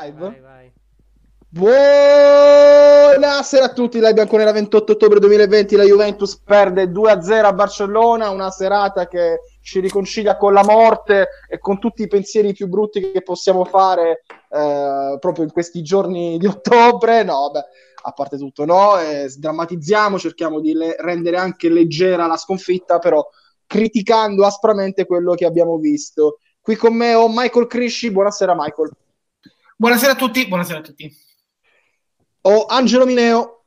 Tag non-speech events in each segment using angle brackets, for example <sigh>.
live? Vai, vai. Buonasera a tutti, la Bianconera 28 ottobre 2020, la Juventus perde 2-0 a Barcellona, una serata che ci riconcilia con la morte e con tutti i pensieri più brutti che possiamo fare eh, proprio in questi giorni di ottobre. No, vabbè, a parte tutto, no, eh, sdrammatizziamo, cerchiamo di le- rendere anche leggera la sconfitta, però criticando aspramente quello che abbiamo visto. Qui con me ho Michael Crisci, buonasera Michael. Buonasera a tutti, buonasera a tutti. Ho Angelo Mineo.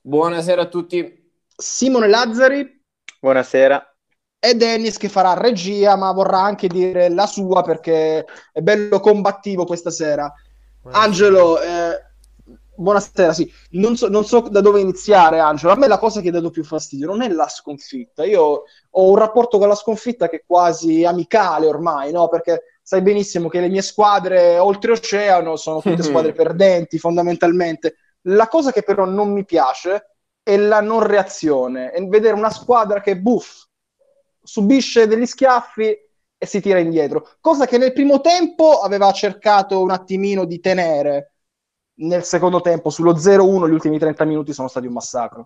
Buonasera a tutti. Simone Lazzari. Buonasera. E Dennis che farà regia, ma vorrà anche dire la sua perché è bello combattivo questa sera. Buonasera. Angelo, eh, buonasera, sì. Non so, non so, da dove iniziare, Angelo. A me la cosa che ha dato più fastidio non è la sconfitta. Io ho un rapporto con la sconfitta che è quasi amicale ormai, no? Perché sai benissimo che le mie squadre oltreoceano sono tutte <laughs> squadre perdenti, fondamentalmente. La cosa che però non mi piace è la non reazione, è vedere una squadra che buff, subisce degli schiaffi e si tira indietro, cosa che nel primo tempo aveva cercato un attimino di tenere. Nel secondo tempo, sullo 0-1, gli ultimi 30 minuti sono stati un massacro.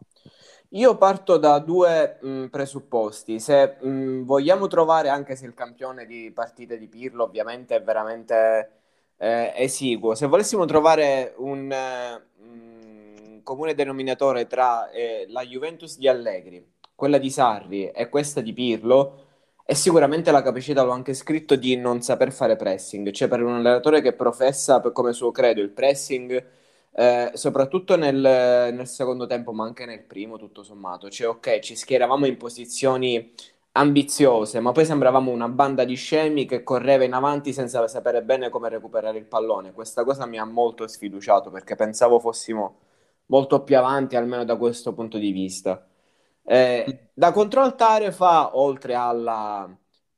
Io parto da due mh, presupposti. Se mh, vogliamo trovare, anche se il campione di partite di Pirlo ovviamente è veramente eh, esiguo, se volessimo trovare un, comune denominatore tra eh, la Juventus di Allegri, quella di Sarri e questa di Pirlo è sicuramente la capacità, l'ho anche scritto, di non saper fare pressing, cioè per un allenatore che professa come suo credo il pressing, eh, soprattutto nel, nel, secondo tempo, ma anche nel primo, tutto sommato. Cioè, ok, ci schieravamo in posizioni ambiziose, ma poi sembravamo una banda di scemi che correva in avanti senza sapere bene come recuperare il pallone. Questa cosa mi ha molto sfiduciato perché pensavo fossimo molto più avanti, almeno da questo punto di vista. Eh, da controaltare fa, oltre alla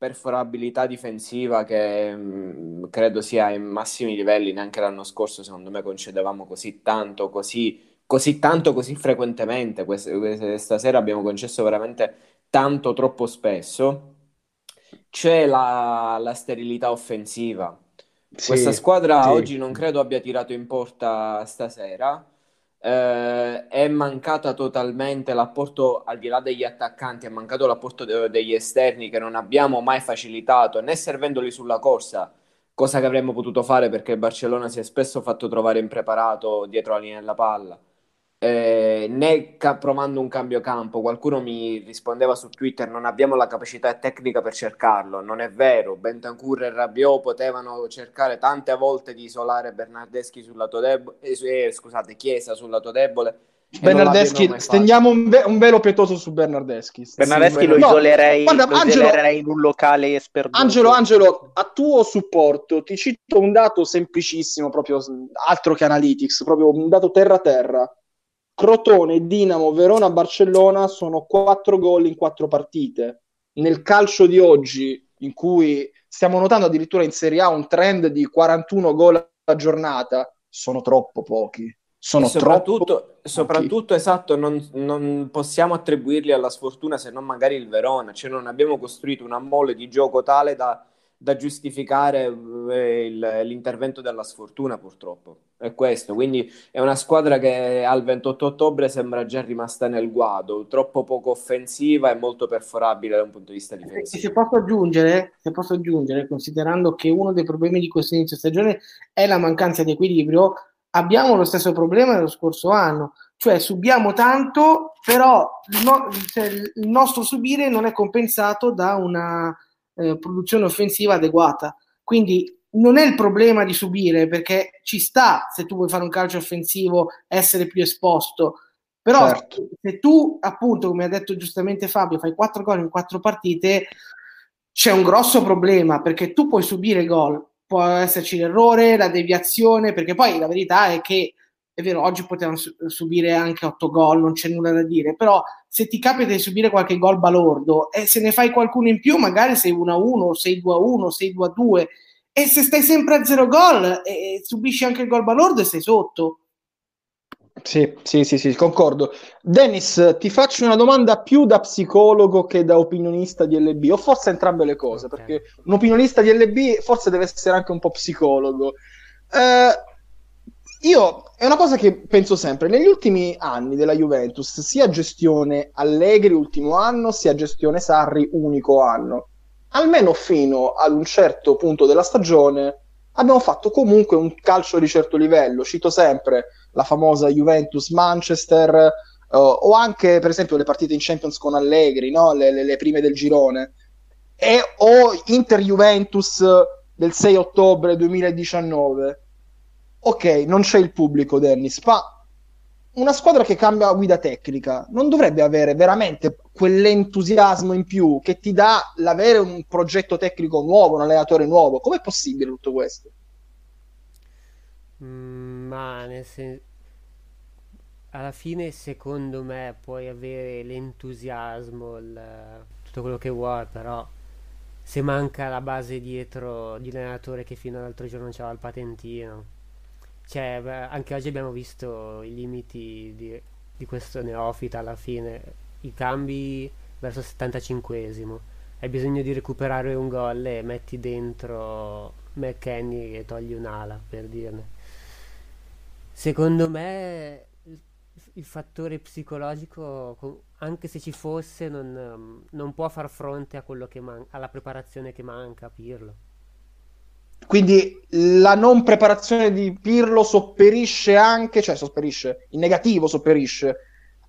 perforabilità difensiva che mh, mm, credo sia ai massimi livelli, neanche l'anno scorso secondo me concedevamo così tanto, così, così tanto, così frequentemente, questa, questa sera abbiamo concesso veramente tanto, troppo spesso, c'è la, la sterilità offensiva. Sì, Questa squadra sì. oggi non credo abbia tirato in porta stasera eh, è mancata totalmente l'apporto al di là degli attaccanti, è mancato l'apporto de- degli esterni che non abbiamo mai facilitato né servendoli sulla corsa, cosa che avremmo potuto fare perché il Barcellona si è spesso fatto trovare impreparato dietro la linea della palla eh, né ca- provando un cambio campo. Qualcuno mi rispondeva su Twitter: Non abbiamo la capacità tecnica per cercarlo. Non è vero. Bentancur e Rabiot potevano cercare tante volte di isolare Bernardeschi sul lato debole, eh, eh, scusate, Chiesa sul lato debole. Bernardeschi, stendiamo un, ve- un, velo pietoso su Bernardeschi. Bernardeschi sì, lo, no, isolerei, guarda, lo Angelo, isolerei in un locale sperduto. Angelo, Angelo, a tuo supporto ti cito un dato semplicissimo, proprio altro che Analytics, proprio un dato terra-terra. Crotone, Dinamo, Verona, Barcellona sono quattro gol in quattro partite. Nel calcio di oggi, in cui stiamo notando addirittura in Serie A un trend di 41 gol a giornata, sono troppo pochi. Sono soprattutto, troppo soprattutto esatto, non, non, possiamo attribuirli alla sfortuna se non magari il Verona, cioè non abbiamo costruito una mole di gioco tale da da giustificare eh, il, l'intervento della sfortuna purtroppo. È questo. Quindi è una squadra che al 28 ottobre sembra già rimasta nel guado. Troppo poco offensiva e molto perforabile da un punto di vista difensivo. se posso aggiungere, se posso aggiungere considerando che uno dei problemi di questo inizio stagione è la mancanza di equilibrio abbiamo lo stesso problema dello scorso anno. Cioè subiamo tanto però no, cioè, il nostro subire non è compensato da una eh, produzione offensiva adeguata. Quindi non è il problema di subire perché ci sta se tu vuoi fare un calcio offensivo essere più esposto. Però certo. se tu, appunto, come ha detto giustamente Fabio, fai quattro gol in quattro partite, c'è un grosso problema perché tu puoi subire gol, può esserci l'errore, la deviazione, perché poi la verità è che è vero, oggi potevano subire anche 8 gol, non c'è nulla da dire, però se ti capita di subire qualche gol balordo e se ne fai qualcuno in più, magari sei 1-1, sei 2-1, sei 2-2 e se stai sempre a 0 gol e subisci anche il gol balordo e sei sotto. Sì, sì, sì, sì, concordo. Dennis, ti faccio una domanda più da psicologo che da opinionista di LB, o forse entrambe le cose, okay. perché un opinionista di LB forse deve essere anche un po' psicologo. Eh, io è una cosa che penso sempre, negli ultimi anni della Juventus, sia gestione Allegri ultimo anno, sia gestione Sarri unico anno, almeno fino ad un certo punto della stagione abbiamo fatto comunque un calcio di certo livello. Cito sempre la famosa Juventus-Manchester uh, o anche per esempio le partite in Champions con Allegri, no? le, le, le prime del girone, e, o Inter-Juventus del 6 ottobre 2019 ok, non c'è il pubblico, Dennis, ma una squadra che cambia guida tecnica non dovrebbe avere veramente quell'entusiasmo in più che ti dà l'avere un progetto tecnico nuovo, un allenatore nuovo. Com'è possibile tutto questo? Mm, ma nel senso alla fine secondo me puoi avere l'entusiasmo, il... tutto quello che vuoi, però se manca la base dietro di allenatore che fino all'altro giorno c'aveva il patentino cioè, anche oggi abbiamo visto i limiti di, di questo neofita alla fine, i cambi verso il 75esimo. Hai bisogno di recuperare un gol e metti dentro McKenny e togli un'ala, per dirne. Secondo me il, fattore psicologico, anche se ci fosse, non, non può far fronte a man- alla preparazione che manca, Pirlo. Quindi la non preparazione di Pirlo sopperisce anche, cioè sopperisce, in negativo sopperisce,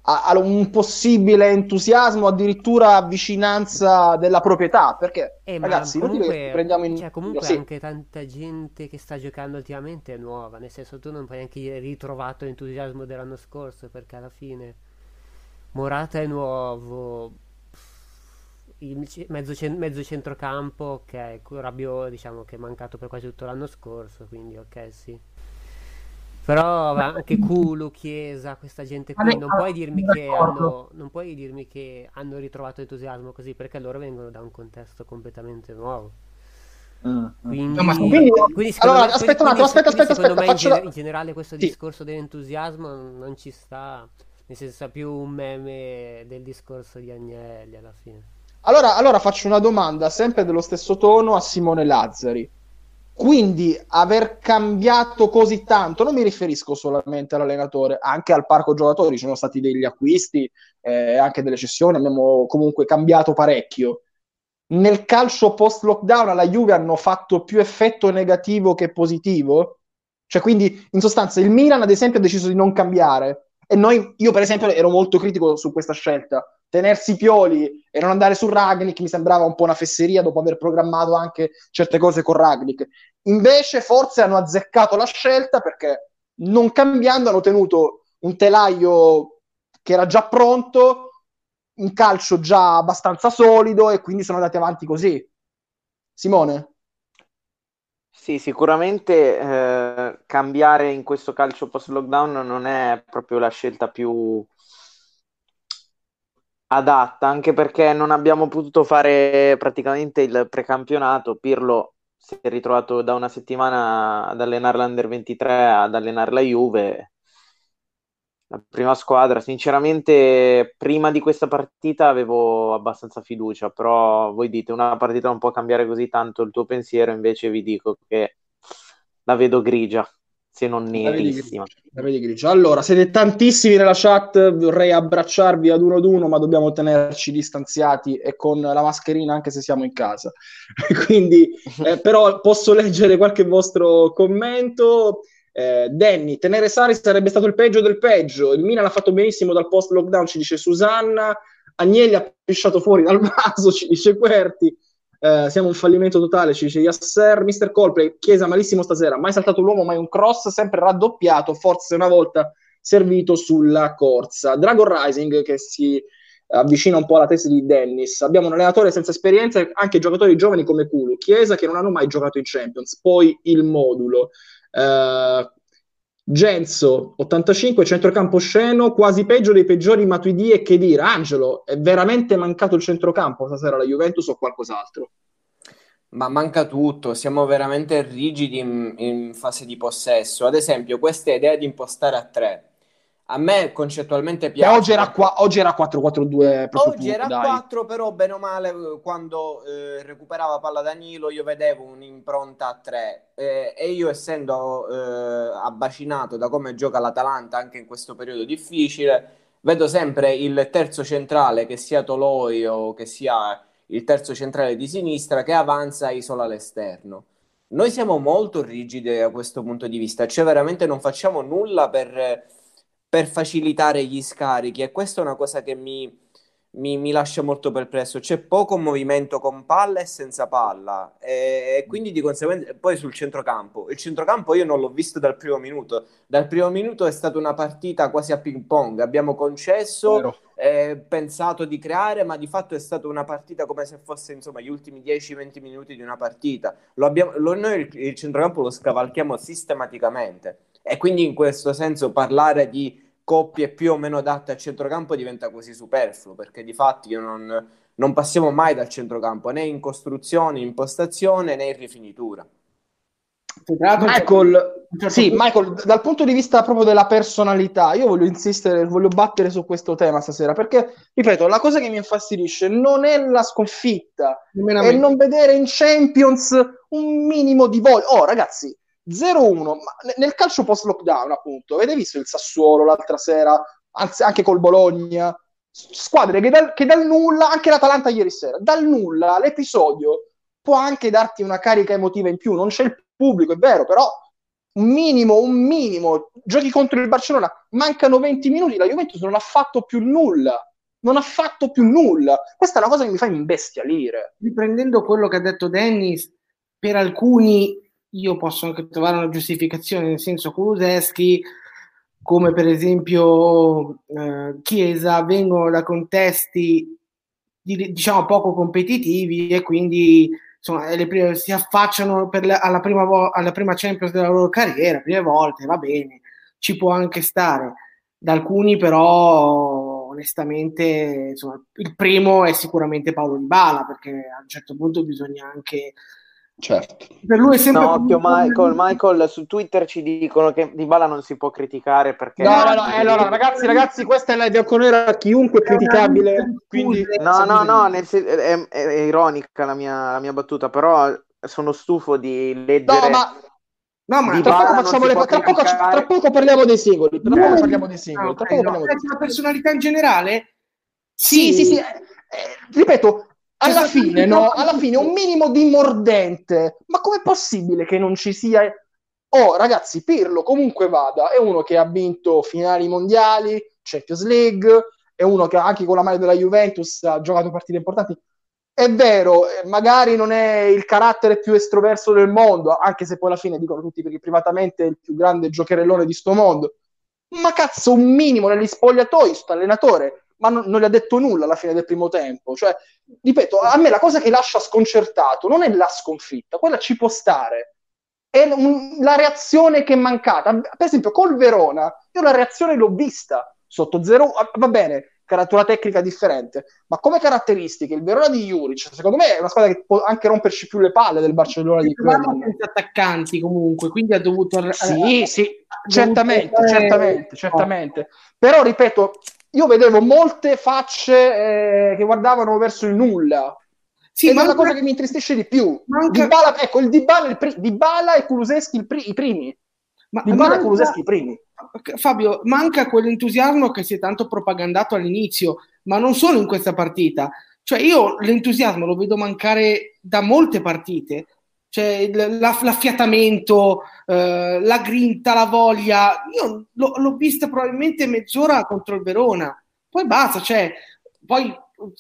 a, a un possibile entusiasmo, addirittura vicinanza della proprietà, perché eh, ragazzi, comunque, prendiamo in cioè, comunque sì. anche tanta gente che sta giocando ultimamente è nuova, nel senso tu non puoi neanche ritrovato l'entusiasmo dell'anno scorso, perché alla fine Morata è nuovo, il mezzo, mezzo centrocampo che okay, Rabiot diciamo che è mancato per quasi tutto l'anno scorso quindi ok sì però anche Culu, Chiesa, questa gente qui non puoi dirmi che hanno non puoi dirmi che hanno ritrovato entusiasmo così perché loro vengono da un contesto completamente nuovo mm, mm. quindi, no, quindi, quindi allora, me, aspetta un attimo, aspetta, aspetta, aspetta. In, faccio... in, generale questo sì. discorso dell'entusiasmo non ci sta, nel senso è più un meme del discorso di Agnelli alla fine. Allora, allora faccio una domanda sempre dello stesso tono a Simone Lazzari. Quindi aver cambiato così tanto, non mi riferisco solamente all'allenatore, anche al parco giocatori, ci sono stati degli acquisti, eh, anche delle cessioni, abbiamo comunque cambiato parecchio. Nel calcio post lockdown alla Juve hanno fatto più effetto negativo che positivo? Cioè, quindi in sostanza il Milan, ad esempio, ha deciso di non cambiare. E noi, io per esempio, ero molto critico su questa scelta tenersi Pioli e non andare su Ragnick mi sembrava un po' una fesseria dopo aver programmato anche certe cose con Ragnick. Invece forse hanno azzeccato la scelta perché non cambiando hanno tenuto un telaio che era già pronto, un calcio già abbastanza solido e quindi sono andati avanti così. Simone? Sì, sicuramente eh, cambiare in questo calcio post lockdown non è proprio la scelta più, adatta, anche perché non abbiamo potuto fare praticamente il precampionato. Pirlo si è ritrovato da una settimana ad allenare l'Under 23 ad allenare la Juve, la prima squadra. Sinceramente, prima di questa partita avevo abbastanza fiducia, però voi dite una partita non può cambiare così tanto il tuo pensiero, invece vi dico che la vedo grigia se non nerissima. La vedi. Allora, siete tantissimi nella chat, vorrei abbracciarvi ad uno ad uno, ma dobbiamo tenerci distanziati e con la mascherina anche se siamo in casa. <laughs> Quindi, eh, <laughs> però posso leggere qualche vostro commento. Eh, Danny, tenere Sari sarebbe stato il peggio del peggio. Il Milan ha fatto benissimo dal post lockdown, ci dice Susanna. Agnelli ha pisciato fuori dal <laughs> vaso, ci dice Querti. Eh, siamo un fallimento totale, ci dice Yasser, Mr. Colplay, Chiesa malissimo stasera, mai saltato l'uomo, mai un cross, sempre raddoppiato, forse una volta servito sulla corsa. Dragon Rising che si avvicina un po' alla tesi di Dennis. Abbiamo un allenatore senza esperienza e anche giocatori giovani come Kulu, Chiesa che non hanno mai giocato in Champions, poi il modulo. Uh, Genzo 85 centrocampo sceno quasi peggio dei peggiori Matuidi e che dire Angelo è veramente mancato il centrocampo stasera la Juventus o qualcos'altro? Ma manca tutto siamo veramente rigidi in, in fase di possesso. Ad esempio questa idea di impostare a tre A me concettualmente Che piace. oggi era, qua, oggi era 4-4-2 proprio Oggi puro, era dai. 4, però bene o male eh, quando eh, recuperava palla Danilo io vedevo un'impronta a 3 eh, e io essendo eh, abbacinato da come gioca l'Atalanta anche in questo periodo difficile, vedo sempre il terzo centrale che sia Toloi o che sia il terzo centrale di sinistra che avanza e isola l'esterno. Noi siamo molto rigidi da questo punto di vista, cioè veramente non facciamo nulla per, per facilitare gli scarichi e questa è una cosa che mi, mi- mi lascia molto perplesso. C'è poco movimento con palla e senza palla e, e quindi di conseguenza poi sul centrocampo. Il centrocampo io non l'ho visto dal primo minuto. Dal primo minuto è stata una partita quasi a ping pong. Abbiamo concesso eh, pensato di creare, ma di fatto è stata una partita come se fosse insomma gli ultimi 10-20 minuti di una partita. Lo abbiamo, lo- noi il, il centrocampo lo scavalchiamo sistematicamente e quindi in questo senso parlare di coppie più o meno adatte al centrocampo diventa quasi superfluo perché di fatti io non, non passiamo mai dal centrocampo né in costruzione, impostazione né in rifinitura. Michael, certo sì, punto- Michael, dal punto di vista proprio della personalità, io voglio insistere, voglio battere su questo tema stasera, perché, ripeto, la cosa che mi infastidisce non è la sconfitta, è non vedere in Champions un minimo di voglia. Oh, ragazzi, 0-1, ma ne- nel calcio post-lockdown, appunto, avete visto il Sassuolo l'altra sera, anzi anche col Bologna, squadre che dal, che dal nulla, anche l'Atalanta ieri sera, dal nulla l'episodio può anche darti una carica emotiva in più, non c'è il pubblico, è vero, però un minimo, un minimo, giochi contro il Barcellona, mancano 20 minuti, la Juventus non ha fatto più nulla, non ha fatto più nulla. Questa è una cosa che mi fa imbestialire. riprendendo quello che ha detto Dennis, per alcuni io posso anche trovare una giustificazione, nel senso Kuluseschi, come per esempio eh, Chiesa, vengono da contesti di- diciamo poco competitivi e quindi insomma, prime- si affacciano le- alla, prima vo- alla prima Champions della loro carriera, prime volte, va bene, ci può anche stare. Da alcuni però onestamente insomma, il primo è sicuramente Paolo Di Bala perché a un certo punto bisogna anche Certo. per lui è sempre No, occhio Michael, Michael, su Twitter ci dicono che Dybala non si può criticare perché... No, no, no, eh, allora, ragazzi, ragazzi, questa è la bianconera, chiunque è criticabile, quindi... No, no, no, nel è, è- è ironica la mia, la mia battuta, però sono stufo di leggere... No, ma No, ma Di tra poco, facciamo le- tra, poco, tra poco parliamo dei singoli, tra Eh. poco parliamo dei singoli, Ah, tra ok, poco no, parliamo dei eh, sulla personalità in generale? Sì, sì, sì, eh, eh, ripeto, alla Cioè, fine, se- no, alla fine un minimo di mordente. Ma com'è possibile che non ci sia... Oh, ragazzi, Pirlo comunque vada, è uno che ha vinto finali mondiali, Champions League, è uno che anche con la maglia della Juventus ha giocato partite importanti. È vero, eh, magari non è il carattere più estroverso del mondo, anche se poi alla fine dicono tutti perché privatamente è il più grande giocherellone di sto mondo. Ma cazzo, un minimo negli spogliatoi, sto allenatore, ma non, non gli ha detto nulla alla fine del primo tempo. Cioè, ripeto, a me la cosa che lascia sconcertato non è la sconfitta, quella ci può stare. È un- la reazione che è mancata. Per esempio, col Verona, io la reazione l'ho vista sotto 0, va bene, caratura tecnica differente, ma come caratteristiche, il Verona di Juric, secondo me è una squadra che può anche romperci più le palle del Barcellona di Koeman. senza attaccanti comunque, quindi ha dovuto Sì, sì, dovuto certamente, fare- certamente, certamente. Però, ripeto, io vedevo molte facce eh, che guardavano verso il nulla. Sì, ma è la cosa che mi intristisce di più. manca- Dybala, ecco, il Dybala, il pri- Dybala e Kuluseschi pri- i primi. ma- Dybala e manca- Kuluseschi i primi. Fabio, manca quell'entusiasmo che si è tanto propagandato all'inizio, ma non solo in questa partita. Cioè, io l'entusiasmo lo vedo mancare da molte partite. Cioè, la- l'affiatamento, eh, la grinta, la voglia. Io l'ho, l'ho vista probabilmente mezz'ora contro il Verona. Poi basta, cioè, poi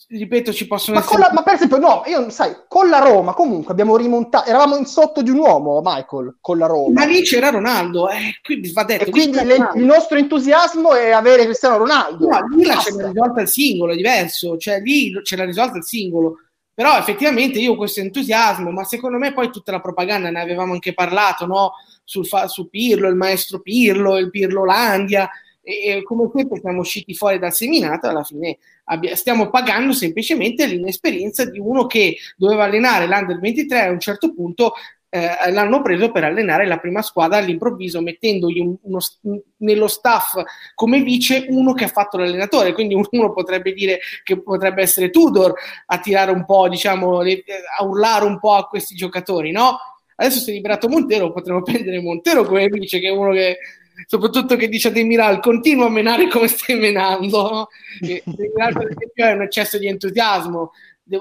ripeto, ci possono Ma, con essere. la- ma per esempio, no, io sai, con la Roma comunque abbiamo rimontato, eravamo in sotto di un uomo, Michael, con la Roma. Ma lì c'era Ronaldo, eh, quindi va detto. E quindi le- il nostro entusiasmo è avere Cristiano Ronaldo. No, lì la Basta. l'ha risolta il singolo, è diverso, cioè lì ce l'ha risolta il singolo. Però effettivamente io questo entusiasmo, ma secondo me poi tutta la propaganda, ne avevamo anche parlato, no? Sul fa- su Pirlo, il maestro Pirlo, il Pirlo Landia, e, e come sempre siamo usciti fuori dal seminato, alla fine abbia- stiamo pagando semplicemente l'inesperienza di uno che doveva allenare l'Under 23 a un certo punto eh, l'hanno preso per allenare la prima squadra all'improvviso, mettendogli un, uno, nello staff come vice uno che ha fatto l'allenatore. Quindi <laughs> uno potrebbe dire che potrebbe essere Tudor a tirare un po', diciamo, le, a urlare un po' a questi giocatori, no? Adesso si è liberato Montero, potremmo <laughs> prendere Montero come vice, che è uno che soprattutto che dice a Demiral continua a menare come stai menando? Demiral per esempio è un eccesso di entusiasmo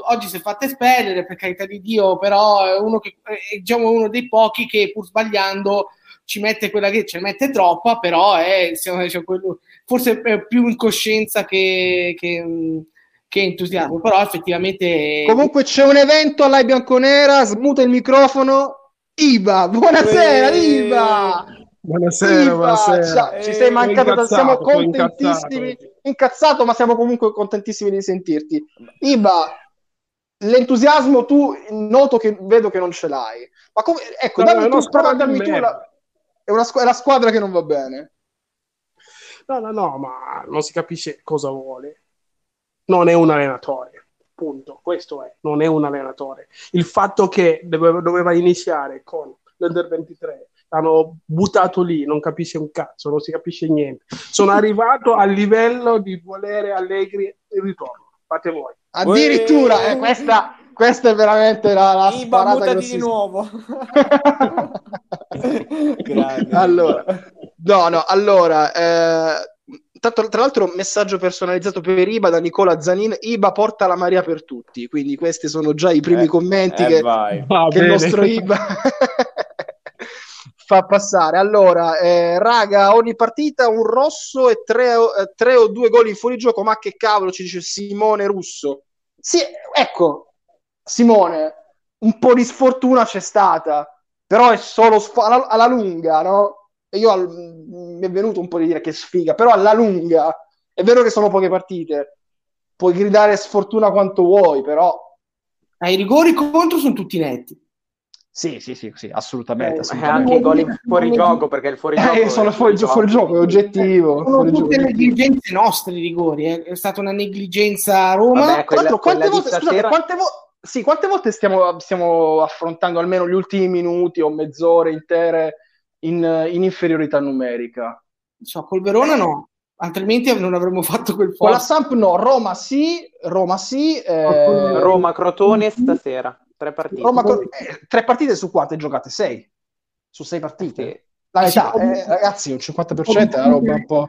oggi si è fatto espellere per carità di Dio però è uno, che, è, diciamo, uno dei pochi che pur sbagliando ci mette quella che ce ne mette troppa però è cioè, quello, forse è più incoscienza che, che che entusiasmo, però effettivamente... Comunque c'è un evento alla Bianconera, smuta il microfono, Iba, buonasera Iba! Buonasera, Iva, buonasera. Ci sei mancato, incazzato, siamo contentissimi. Incazzato. incazzato, ma siamo comunque contentissimi di sentirti. Iba, l'entusiasmo tu noto che vedo che non ce l'hai. Ma come, ecco, no, dammi tu, prova dammi tu la, è, una, è la squadra che non va bene. No, no, no, ma non si capisce cosa vuole. Non è un allenatore. Punto. Questo è, non è un allenatore. Il fatto che doveva, doveva iniziare con l'Under 23 hanno buttato lì, non capisce un cazzo, non si capisce niente. Sono arrivato al livello di volere Allegri il ritorno. Fate voi. Addirittura, eh, questa, questa, è veramente la, la sparata di nuovo. <laughs> allora, no, no, allora, eh, tra, tra l'altro messaggio personalizzato per Iba da Nicola Zanin, Iba porta la Maria per tutti, quindi questi sono già i primi eh, commenti eh, che, che il nostro Iba <laughs> fa passare. Allora, eh, raga, ogni partita un rosso e tre, eh, tre o due gol in fuorigioco, ma che cavolo ci dice Simone Russo. Sì, ecco, Simone, un po' di sfortuna c'è stata, però è solo sf- alla, alla, lunga, no? E io al, mi è venuto un po' di dire che sfiga, però alla lunga, è vero che sono poche partite, puoi gridare sfortuna quanto vuoi, però... Ai rigori contro sono tutti netti. Sì, sì, sì, sì assolutamente. Eh, assolutamente. anche i gol in fuorigioco, perché il fuorigioco... Eh, sono fuori, gioco, fuori gioco, è oggettivo. Sono fuori tutte gioco. negligenze nostre i rigori, eh. è stata una negligenza a Roma. Vabbè, quella, quante, volte, stasera... scusate, quante, vo- sì, quante volte stiamo, stiamo, affrontando almeno gli ultimi minuti o mezz'ore intere in, in inferiorità numerica? So, col Verona no, altrimenti non avremmo fatto quel Con la Samp no, Roma sì, Roma sì. Eh... Roma Crotone stasera. Tre partite. Roma, eh, tre partite su quante giocate? Sei? Su sei partite? La metà, eh, ragazzi, un 50% è una roba un po'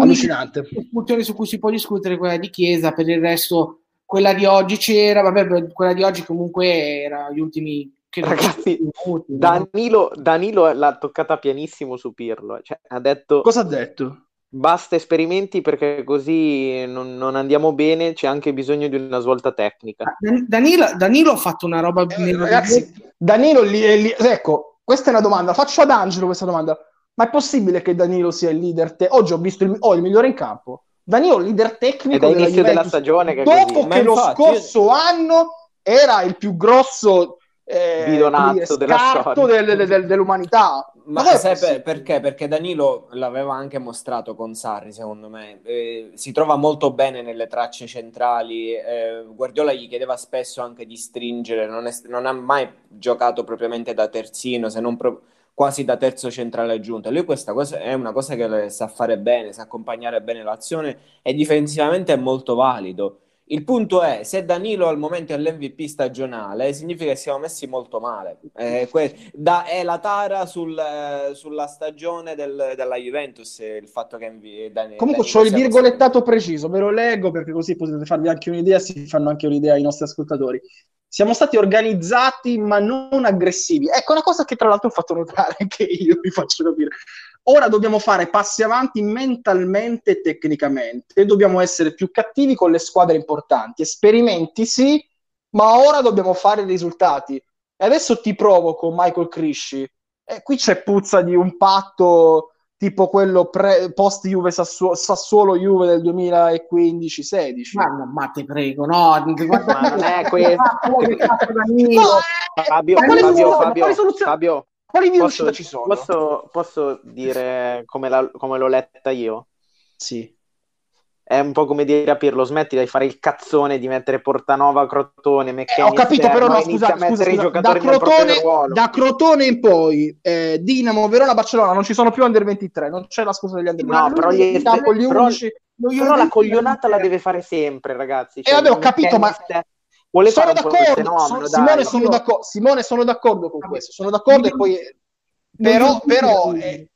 allucinante. L'espulsione su cui si può discutere è quella di Chiesa, per il resto quella di oggi c'era, vabbè, quella di oggi comunque era gli ultimi Ragazzi, Danilo? Danilo, l'ha toccata pianissimo su Pirlo. Cioè, ha detto... Cosa ha detto? Basta esperimenti perché così non, non, andiamo bene, c'è anche bisogno di una svolta tecnica. Ah, Danilo, Danilo ha fatto una roba... Eh, ragazzi, Danilo, li, li, ecco, questa è una domanda, faccio ad Angelo questa domanda, ma è possibile che Danilo sia il leader? Te- Oggi ho visto il, oh, il migliore in campo. Danilo, leader tecnico della Juventus, della stagione che dopo che lo scorso anno era il più grosso eh, bidonazzo della del, del, dell'umanità. Ma, Ma sai per, perché? Perché Danilo l'aveva anche mostrato con Sarri, secondo me. Eh, si trova molto bene nelle tracce centrali. Eh, Guardiola gli chiedeva spesso anche di stringere, non, è, non ha mai giocato propriamente da terzino, se non pro- quasi da terzo centrale aggiunto. Lui questa cosa è una cosa che sa fare bene, sa accompagnare bene l'azione e difensivamente è molto valido. Il punto è, se Danilo al momento è l'MVP stagionale, significa che siamo messi molto male. Eh, que- da- è la tara sul, eh, sulla stagione del, della Juventus il fatto che MV- Dan- Comunque c'ho il virgolettato preciso, ve lo leggo perché così potete farvi anche un'idea, si fanno anche un'idea ai nostri ascoltatori. Siamo stati organizzati ma non aggressivi. Ecco una cosa che tra l'altro ho fatto notare <laughs> anche io, vi faccio capire. Ora dobbiamo fare passi avanti mentalmente e tecnicamente, dobbiamo essere più cattivi con le squadre importanti. Esperimenti sì, ma ora dobbiamo fare risultati. E adesso ti provoco, Michael Crisci. E qui c'è puzza di un patto tipo quello pre- post Juve Sassuolo, Sassuolo Juve del 2015-16. Ma, no, ma ti prego, no, ma non è <laughs> questo. no, Fabio, Fabio, Fabio, Fabio, quali posso, ci sono? Posso, posso dire come, la, come, l'ho letta io? Sì. è un po' come dire a Pirlo smetti di fare il cazzone di mettere Portanova, Crotone, McKennie eh, ho capito però no scusa, scusa, scusa da, Crotone, da, Crotone, in poi eh, Dinamo, Verona, Barcellona non ci sono più under 23 non c'è la scusa degli under 23 no però, gli est- però, però la coglionata la deve fare sempre ragazzi cioè, eh vabbè ho capito ma Vuole sono d'accordo, sono, Simone, sono d'accordo, Simone sono d'accordo con questo sono d'accordo e poi però, però eh,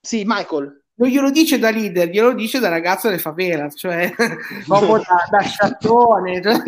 sì Michael non glielo dice da leader, glielo dice da ragazzo delle favelas, cioè <laughs> proprio da, da sciattone. <laughs> Cioè,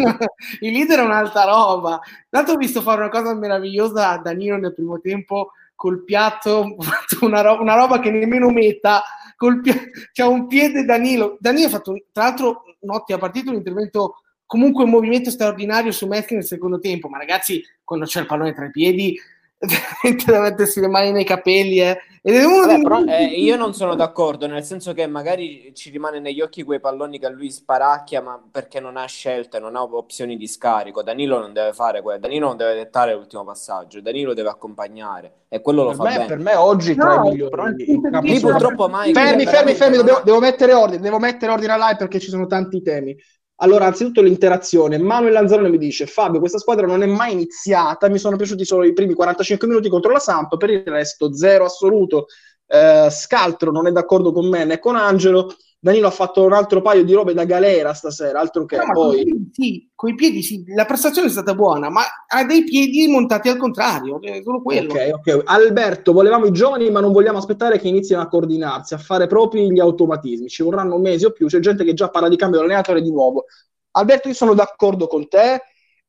il leader è un'altra roba. Tanto ho visto fare una cosa meravigliosa a Danilo nel primo tempo col piatto, <laughs> una, ro- una roba che nemmeno metta, col pi- c'è un piede Danilo. Danilo ha fatto, tra l'altro, un'ottima partita, un intervento comunque un movimento straordinario su Messi nel secondo tempo, ma ragazzi, quando c'è il pallone tra i piedi <laughs> da mettersi le mani nei capelli eh. Ed è uno Vabbè, però, eh, io non sono d'accordo nel senso che magari ci rimane negli occhi quei palloni che lui sparacchia ma perché non ha scelte non ha opzioni di scarico. Danilo non deve fare quello Danilo non deve dettare l'ultimo passaggio Danilo deve accompagnare e quello lo per fa me, bene. per me oggi tra no, i migliori lì purtroppo mai fermi fermi fermi devo, devo, mettere ordine devo mettere ordine a live perché ci sono tanti temi allora, anzitutto l'interazione. Manuel Lanzarone mi dice: Fabio, questa squadra non è mai iniziata. Mi sono piaciuti solo i primi 45 minuti contro la Samp. Per il resto, zero assoluto. Eh, Scaltro non è d'accordo con me né con Angelo. Danilo ha fatto un altro paio di robe da galera stasera, altro che no, poi... Piedi, sì, coi piedi sì, la prestazione è stata buona, ma ha dei piedi montati al contrario, è solo quello. Ok, ok. Alberto, volevamo i giovani, ma non vogliamo aspettare che inizino a coordinarsi, a fare proprio gli automatismi. Ci vorranno mesi o più, c'è gente che già parla di cambio allenatore di nuovo. Alberto, io sono d'accordo con te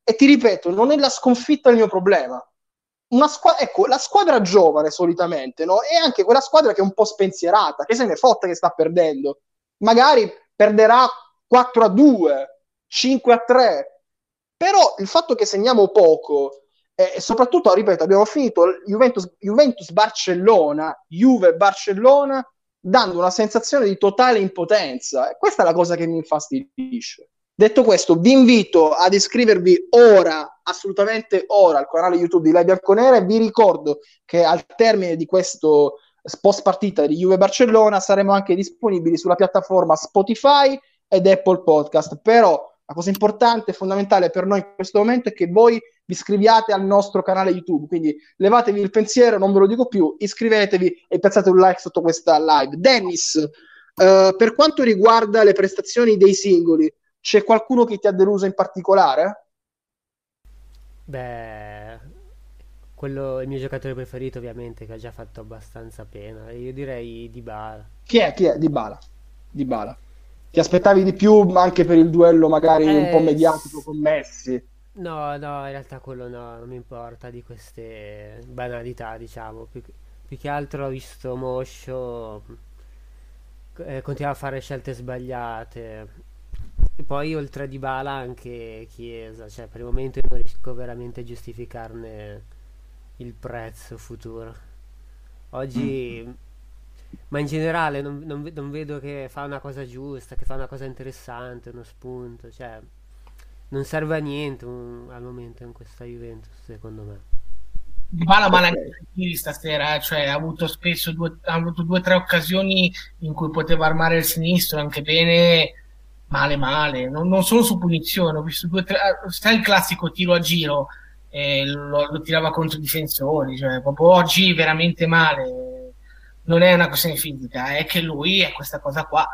e ti ripeto, non è la sconfitta il mio problema. Una squ- ecco, la squadra giovane solitamente no? è anche quella squadra che è un po' spensierata, che se ne fotta che sta perdendo magari perderà 4 a 2, 5 a 3, però il fatto che segniamo poco e soprattutto, ripeto, abbiamo finito Juventus, Juventus Barcellona, Juve Barcellona dando una sensazione di totale impotenza. Questa è la cosa che mi infastidisce. Detto questo, vi invito ad iscrivervi ora, assolutamente ora, al canale YouTube di Lai Bianconera e vi ricordo che al termine di questo post partita di Juve Barcellona saremo anche disponibili sulla piattaforma Spotify ed Apple Podcast. Però la cosa importante e fondamentale per noi in questo momento è che voi vi iscriviate al nostro canale YouTube. Quindi levatevi il pensiero, non ve lo dico più, iscrivetevi e piazzate un like sotto questa live. Dennis, uh, per quanto riguarda le prestazioni dei singoli, c'è qualcuno che ti ha deluso in particolare? Beh, quello, il mio giocatore preferito ovviamente che ha già fatto abbastanza pena. Io direi Dybala. Chi è? Chi è? Dybala. Dybala. Ti aspettavi di più anche per il duello magari eh, un po' eh, mediatico con Messi? No, no, in realtà quello no, non mi importa di queste banalità, diciamo. Più, più che altro ho visto Moscio eh, continua a fare scelte sbagliate. E poi oltre a Dybala anche Chiesa, cioè per il momento io non riesco veramente a giustificarne il prezzo futuro. Oggi, mm. ma in generale non, non, non, vedo che fa una cosa giusta, che fa una cosa interessante, uno spunto, cioè non serve a niente un, al momento in questa Juventus, secondo me. Dybala male anche ieri stasera, eh, cioè ha avuto spesso due, ha avuto due o tre occasioni in cui poteva armare il sinistro anche bene, male male, non, non solo su punizione, ho visto due o tre, eh, sai il classico tiro a giro, e lo, lo tirava contro i difensori, cioè proprio oggi veramente male. Non è una questione fisica, è che lui è questa cosa qua.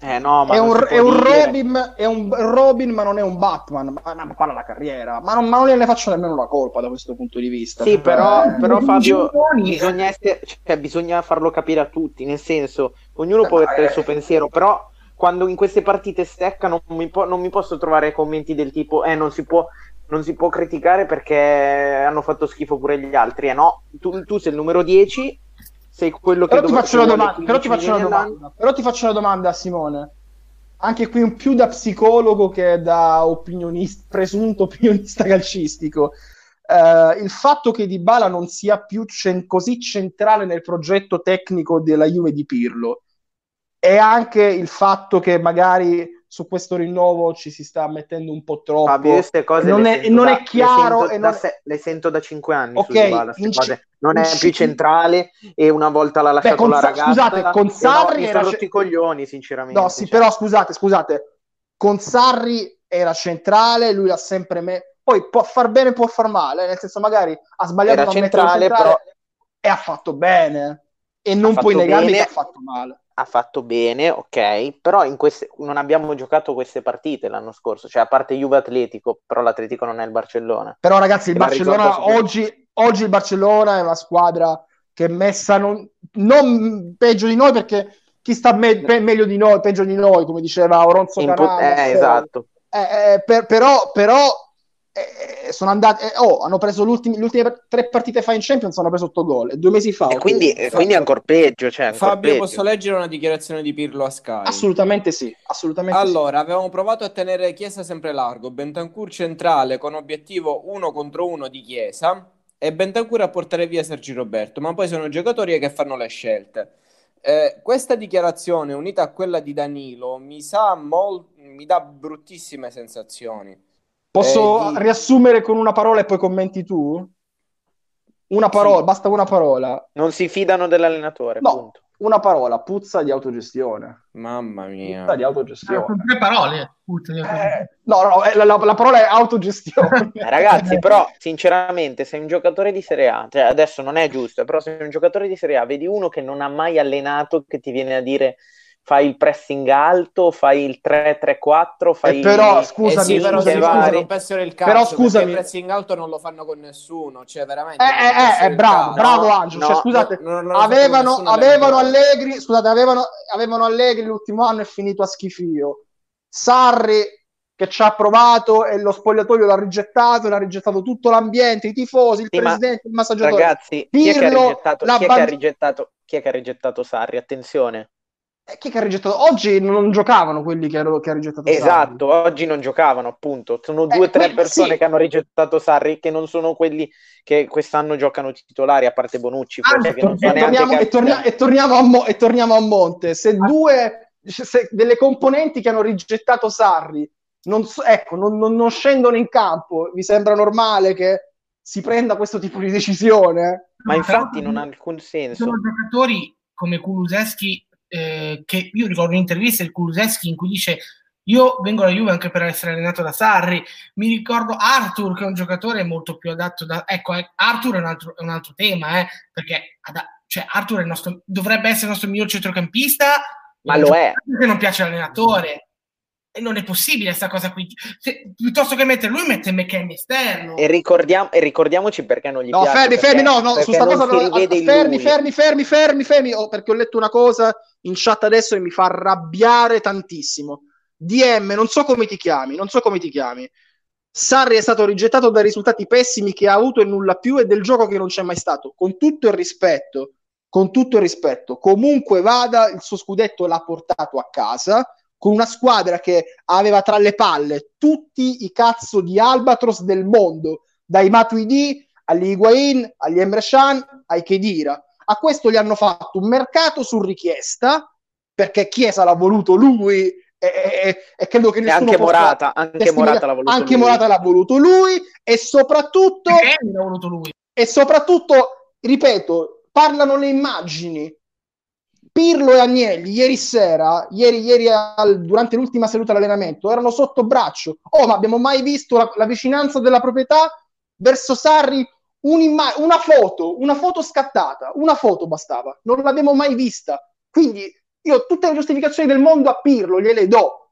Eh no, è, un, è, un Robin, è, un, Robin, ma non è un Batman. Ma, ma parla la carriera, ma non, ma non, ne faccio nemmeno la colpa da questo punto di vista. Sì, però, eh, <laughs> però Fabio, bisogna, essere, cioè, bisogna, farlo capire a tutti. Nel senso, ognuno eh, può avere il suo pensiero, però quando in queste partite stecca non mi, po- non mi posso trovare commenti del tipo: eh, non si può non si può criticare perché hanno fatto schifo pure gli altri. Eh no, tu, tu sei il numero 10, sei quello che... Però, ti faccio, domanda, però, ti faccio una domanda, però ti faccio una domanda Simone. Anche qui un più da psicologo che da opinionista, presunto opinionista calcistico. Uh, il fatto che Dybala non sia più cen- così centrale nel progetto tecnico della Juve di Pirlo e anche il fatto che magari su questo rinnovo ci si sta mettendo un po' troppo. Fabio, queste cose non, è, non da- è chiaro. Le e sento, non da, se- le sento da cinque anni Ok, su Dybala, cose. Non è più centrale e una volta l'ha Beh, lasciato con la ragazza. scusate, con no, Sarri mi era rotti i coglioni, sinceramente. No, sì, cioè. però scusate, scusate, con Sarri era centrale, lui l'ha sempre me. Poi può far bene, può far male, nel senso magari ha sbagliato Era centrale, centrale però- e ha fatto bene. E non puoi negarmi bene. che ha fatto male. Ha fatto bene, ok, però in queste, non abbiamo giocato queste partite l'anno scorso, cioè a parte Juve Atletico, però l'Atletico non è il Barcellona. Però ragazzi, il Barcellona oggi, oggi il Barcellona è una squadra che è messa non, non peggio di noi perché chi sta me- pe- meglio di noi, peggio di noi, come diceva Oronzo In po- Canale. eh, esatto. Eh, eh, per- però, però eh, sono andati, eh, oh, hanno preso le ultime tre partite fa in Champions, hanno preso 8 gol, e due mesi fa. E quindi, e quindi è ancora peggio, cioè ancora Fabio, peggio. posso leggere una dichiarazione di Pirlo a Sky? Assolutamente sì, assolutamente sì. Allora, avevamo provato a tenere Chiesa sempre largo, Bentancur centrale con obiettivo uno contro uno di Chiesa e Bentancur a portare via Sergi Roberto, ma poi sono giocatori che fanno le scelte. Eh, questa dichiarazione unita a quella di Danilo mi sa mol- mi dà bruttissime sensazioni. Posso eh, di- riassumere con una parola e poi commenti tu? Una parola, Sì. basta una parola. Non si fidano dell'allenatore, No, punto. una parola, puzza di autogestione. Mamma mia. Puzza di Ah, autogestione. con tre parole. Puttana, Eh, no, no, eh, la, la- la parola è autogestione. <laughs> Eh, Ragazzi, però, sinceramente, sei un giocatore di Serie A, cioè adesso non è giusto, però sei un giocatore di Serie A, vedi uno che non ha mai allenato, che ti viene a dire fai il pressing alto, fai il 3-3-4, fai Eh, però, Eh scusami, sì, però scusami, se scusami. loro rompessero il calcio, Però, scusami. il pressing alto non lo fanno con nessuno, cioè veramente Eh, non eh, eh, bravo, bravo No, Angelo. Cioè, no, scusate, non- non l'hanno fatto con avevano, avevano. Allegri, scusate, avevano, avevano Allegri l'ultimo anno è finito a schifio. Sarri che ci ha provato e lo spogliatoio l'ha rigettato, l'ha rigettato tutto l'ambiente, i tifosi, il Sì, ma, presidente, il massaggiatore. Ragazzi, chi è, che ha Pirlo, rigettato, la chi è che ha rigettato, chi è che ha rigettato Sarri? Attenzione. Eh, chi è che ha rigettato? Oggi non giocavano quelli che, hanno- che ha rigettato Sarri. Esatto, oggi non giocavano, appunto. Sono Eh, due o tre quelli- persone sì. che hanno rigettato Sarri, che non sono quelli che quest'anno giocano titolari, a parte Bonucci, Ah, E neanche torniamo, che- e, tornia- e torniamo a Mo- e torniamo a Monte. Se due se delle componenti che hanno rigettato Sarri non, so- ecco, non, non- non scendono in campo, vi sembra normale che si prenda questo tipo di decisione? Ma infatti non ha alcun senso. Sono giocatori come Kuluseschi, eh, che io ricordo un'intervista di Kuluseschi in cui dice io vengo alla Juve anche per essere allenato da Sarri. Mi ricordo Arthur, che è un giocatore molto più adatto da... Ecco, eh, Arthur è un altro, è un altro tema, eh, perché ada- cioè, Arthur nostro, dovrebbe essere il nostro miglior centrocampista, Ma lo è. Perché non piace l'allenatore. E non è possibile questa cosa qui. Se- piuttosto che mettere lui, mette McKenny esterno. E, ricordiamo- e ricordiamoci perché non gli No, piace. fermi, perché- fermi, no, no, su sta non cosa si no, rivede in fermi, lui. fermi, fermi, fermi, fermi, oh, perché ho letto una cosa in chat adesso e mi fa arrabbiare tantissimo. DM, non so come ti chiami, non so come ti chiami. Sarri è stato rigettato dai risultati pessimi che ha avuto e nulla più e del gioco che non c'è mai stato. Con tutto il rispetto, con tutto il rispetto, comunque vada, il suo scudetto l'ha portato a casa con una squadra che aveva tra le palle tutti i cazzo di albatros del mondo, dai Matuidi agli Higuain, agli Emre Can, ai Khedira. A questo gli hanno fatto un mercato su richiesta, perché Chiesa l'ha voluto lui e, e- e credo che E nessuno anche possa Morata, anche Morata l'ha voluto anche lui. Morata l'ha voluto lui e soprattutto voluto lui. e soprattutto, ripeto, parlano le immagini. Pirlo e Agnelli ieri sera, ieri, ieri al- durante l'ultima seduta all'allenamento, erano sotto braccio. Oh, ma abbiamo mai visto la, la vicinanza della proprietà verso Sarri? Una foto, una foto scattata, una foto bastava, non l'abbiamo mai vista. Quindi io tutte le giustificazioni del mondo a Pirlo gliele do,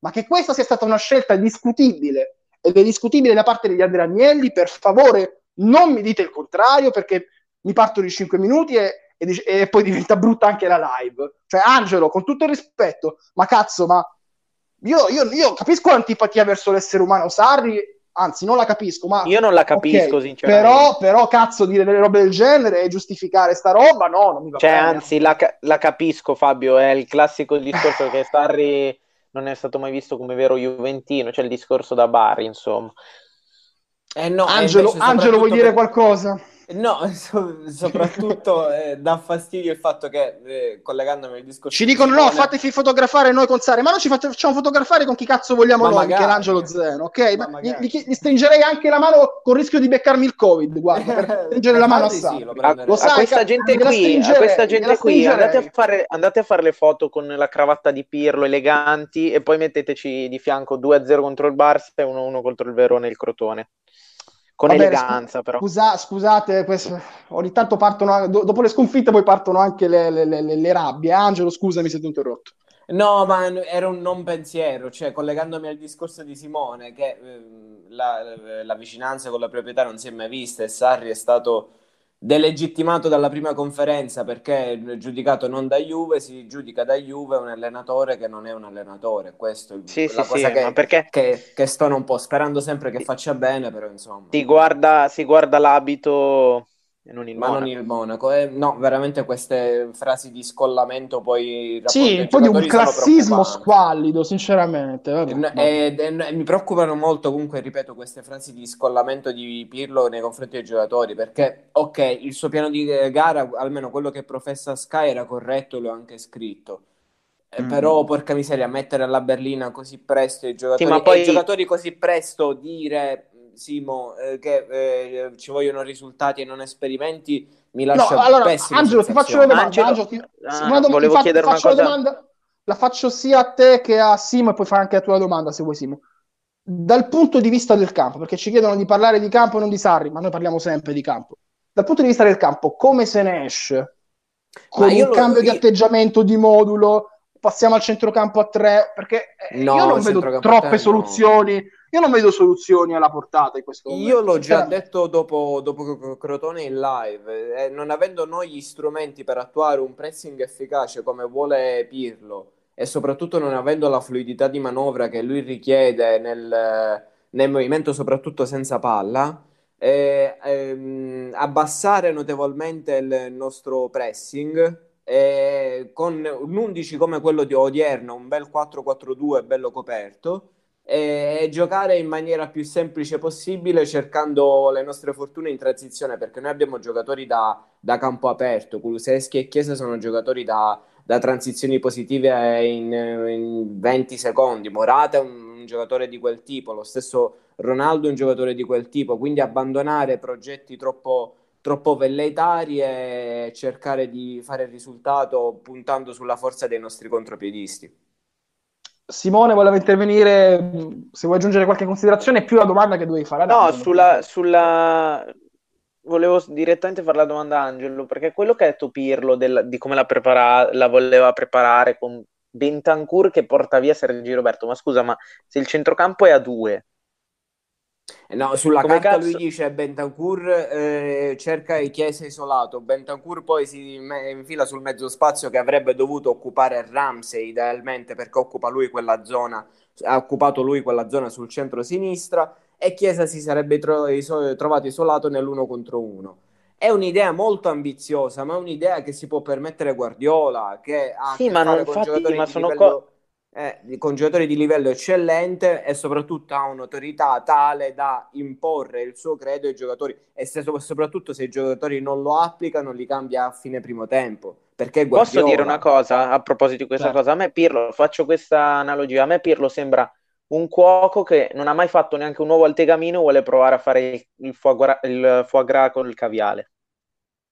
ma che questa sia stata una scelta discutibile ed è discutibile da parte degli Andrea Agnelli, per favore non mi dite il contrario perché mi parto di 5 minuti e, e dice- e poi diventa brutta anche la live. Cioè, Angelo, con tutto il rispetto, ma cazzo, ma io, io- io capisco l'antipatia verso l'essere umano Sarri, anzi, non la capisco, ma Io non la capisco, ok, sinceramente. Però, però, cazzo, dire delle robe del genere e giustificare sta roba, no, non mi va Cioè, bene. anzi, la, la capisco, Fabio. È il classico discorso che Sarri <laughs> non è stato mai visto come vero Juventino, cioè il discorso da Bari, insomma. Eh no, e Angelo, Angelo, vuoi dire per- qualcosa? No, <laughs> so- soprattutto <laughs> eh, dà fastidio il fatto che, eh, collegandomi al discorso... Ci dicono di no, fatevi fotografare noi con Sari, ma non ci faccia- facciamo fotografare con chi cazzo vogliamo Ma noi, magari. Michelangelo Zeno, ok? Ma Ma gli, gli- gli stringerei anche la mano con il rischio di beccarmi il Covid, guarda, per <laughs> stringere la mano a Infatti sì, Sari. lo A. Lo a sai, questa ca- gente qui, a questa gente qui andate a, fare, andate a fare le foto con la cravatta di Pirlo eleganti e poi metteteci di fianco 2-0 contro il Barça e 1-1 contro il Verone e il Crotone. Con Va bene, eleganza, scu- però. scusa- scusate, questo- ogni tanto partono, do- dopo le sconfitte poi partono anche le, le- le- le rabbie. Angelo, scusami se ti ho interrotto. No, ma era un non pensiero, cioè collegandomi al discorso di Simone, che ehm, la, la vicinanza con la proprietà non si è mai vista e Sarri è stato delegittimato dalla prima conferenza perché è giudicato non da Juve, si giudica da Juve un allenatore che non è un allenatore, questo è il- Sì, la sì, cosa sì, che, perché che, che stona un po', sperando sempre che faccia bene, però insomma... si guarda, si guarda l'abito non il Ma non monaco. il Monaco, eh, no, veramente queste frasi di scollamento poi Sì, ai un po' di un classismo squallido, sinceramente. vabbè, E- ed- e- mi preoccupano molto, comunque, ripeto, queste frasi di scollamento di Pirlo nei confronti dei giocatori, perché, ok, il suo piano di eh, gara, almeno quello che professa Sky, era corretto, l'ho anche scritto. Eh, Mm. Però, porca miseria, mettere alla berlina così presto i giocatori, ma e poi- i giocatori così presto dire, Simo, eh, che eh, ci vogliono risultati e non esperimenti, mi No, lascia allora, pessime Angelo, ti faccio una domanda. Angelo- Angelo, ti- Ah, no, una dom- volevo infatti, chiedere una cosa. domanda, la faccio sia a te che a Simo e poi fai anche la tua domanda se vuoi, Simo. Dal punto di vista del campo, perché ci chiedono di parlare di campo e non di Sarri, ma noi parliamo sempre di campo. Dal punto di vista del campo, come se ne esce? Con un lo- cambio di io- atteggiamento di modulo, passiamo al centrocampo a tre, perché eh, No, io non vedo troppe tre no. Io non vedo soluzioni alla portata in questo momento. Io l'ho già sinceramente. detto dopo, dopo Cro- Crotone in live, eh, non avendo noi gli strumenti per attuare un pressing efficace come vuole Pirlo e soprattutto non avendo la fluidità di manovra che lui richiede nel, nel movimento, soprattutto senza palla, eh, ehm, abbassare notevolmente il nostro pressing eh, con un 11 come quello di odierno, un bel 4-4-2 bello coperto e giocare in maniera più semplice possibile cercando le nostre fortune in transizione perché noi abbiamo giocatori da, da campo aperto, Kulusevski e Chiesa sono giocatori da, da transizioni positive in, in 20 secondi, Morata è un, un giocatore di quel tipo, lo stesso Ronaldo è un giocatore di quel tipo, quindi abbandonare progetti troppo, troppo velleitari e cercare di fare il risultato puntando sulla forza dei nostri contropiedisti. Simone voleva intervenire, se vuoi aggiungere qualche considerazione, più la domanda che dovevi fare No, sulla, sulla... Volevo direttamente fare la domanda a Angelo, perché quello che ha detto Pirlo del- di come la, prepara- la voleva preparare con Bentancur che porta via Sergio Roberto, ma scusa, ma se il centrocampo è a due, No, sulla Come carta cazzo- lui dice Bentancur eh, cerca il Chiesa isolato, Bentancur poi si me- infila sul mezzo spazio che avrebbe dovuto occupare Ramsey idealmente perché occupa lui quella zona, ha occupato lui quella zona sul centro-sinistra e Chiesa si sarebbe tro- iso- trovato isolato nell'uno contro uno. È un'idea molto ambiziosa, ma è un'idea che si può permettere Guardiola, che ha Sì, ma non- infatti, giocatori ma sono livello eh, di- con giocatori di livello eccellente e soprattutto ha un'autorità tale da imporre il suo credo ai giocatori e se- soprattutto se i giocatori non lo applicano li cambia a fine primo tempo perché Posso Guardiola dire una cosa a proposito di questa Certo. cosa? A me Pirlo, faccio questa analogia, a me Pirlo sembra un cuoco che non ha mai fatto neanche un uovo al tegamino e vuole provare a fare il, foie gras, il foie gras con il caviale.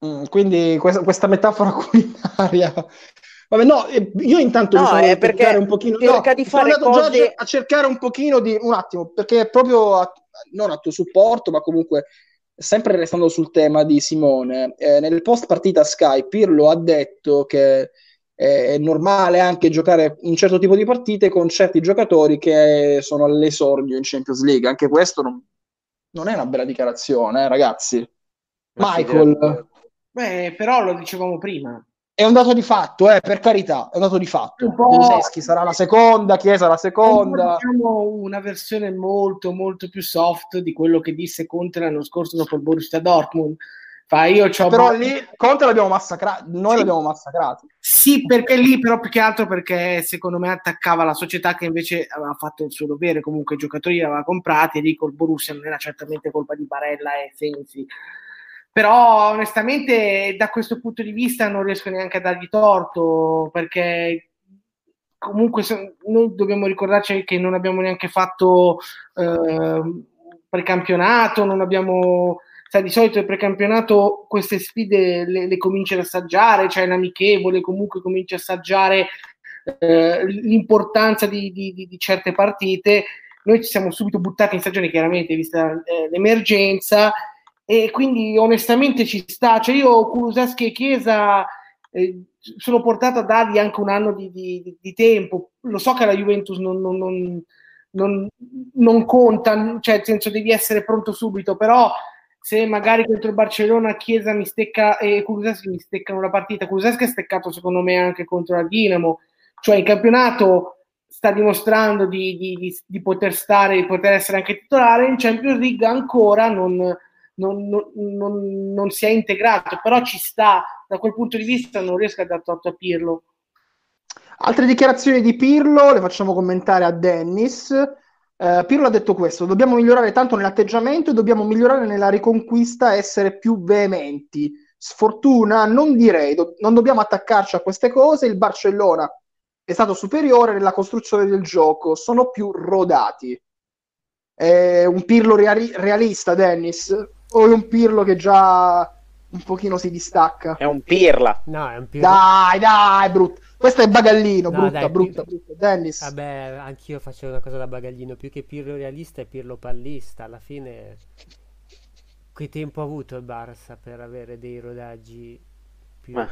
Mm, quindi questa, questa metafora <laughs> culinaria. Vabbè, no, eh, io intanto mi No, sono andato a perché cercare un pochino. cerca no, di sono fare andato già cose- a cercare un pochino di un attimo, perché proprio a- non a tuo supporto, ma comunque sempre restando sul tema di Simone, eh, nel post partita Sky Pirlo ha detto che eh, è normale anche giocare un certo tipo di partite con certi giocatori che sono all'esordio in Champions League. Anche questo non, non è una bella dichiarazione, eh, ragazzi. Michael. direi- Beh, però lo dicevamo prima. È un dato di fatto, eh, per carità, è un dato di fatto. Un Kulusevski sarà la seconda, Chiesa la seconda. Diciamo una versione molto molto più soft di quello che disse Conte l'anno scorso dopo il Borussia Dortmund. Fa io c'ho Però lì Conte l'abbiamo massacrato, noi Sì. l'abbiamo massacrato. Sì, perché lì però più che altro perché secondo me attaccava la società che invece aveva fatto il suo dovere, comunque i giocatori li aveva comprati e lì col Borussia non era certamente colpa di Barella e Sensi. Però onestamente da questo punto di vista non riesco neanche a dargli torto perché comunque noi dobbiamo ricordarci che non abbiamo neanche fatto eh, precampionato, non abbiamo sai, di solito il precampionato queste sfide le, le cominci ad assaggiare, cioè l'amichevole, comunque cominci a assaggiare eh, l'importanza di, di, di, certe partite. Noi ci siamo subito buttati in stagione, chiaramente, vista eh, l'emergenza, e quindi onestamente ci sta. Cioè io Kuluseschi e Chiesa eh, sono portato a dargli anche un anno di, di, di tempo. Lo so che la Juventus non, non, non, non, non conta, cioè nel senso devi essere pronto subito, però se magari contro il Barcellona Chiesa mi stecca e Kuluseschi mi steccano la partita, Kuluseschi è steccato secondo me anche contro la Dinamo, cioè in campionato sta dimostrando di, di, di, di poter stare, di poter essere anche titolare, in Champions League ancora non non, non, non, si è integrato, però ci sta, da quel punto di vista non riesco a dar torto a Pirlo. Altre dichiarazioni di Pirlo le facciamo commentare a Dennis. Uh, Pirlo ha detto questo: dobbiamo migliorare tanto nell'atteggiamento e dobbiamo migliorare nella riconquista, essere più veementi. Sfortuna, non direi, do- non dobbiamo attaccarci a queste cose. Il Barcellona è stato superiore nella costruzione del gioco, sono più rodati. È un Pirlo reali- realista, Dennis o è un Pirlo che già un pochino si distacca? È un Pirla. No, è un Pirlo. Dai, dai, brutto. Questo è Bagallino, no, brutta, dai, brutta, Pir... brutta. Dennis. Vabbè, anch'io faccio una cosa da Bagallino, più che Pirlo realista è Pirlo pallista. Alla fine, che tempo ha avuto il Barça per avere dei rodaggi più... Ma...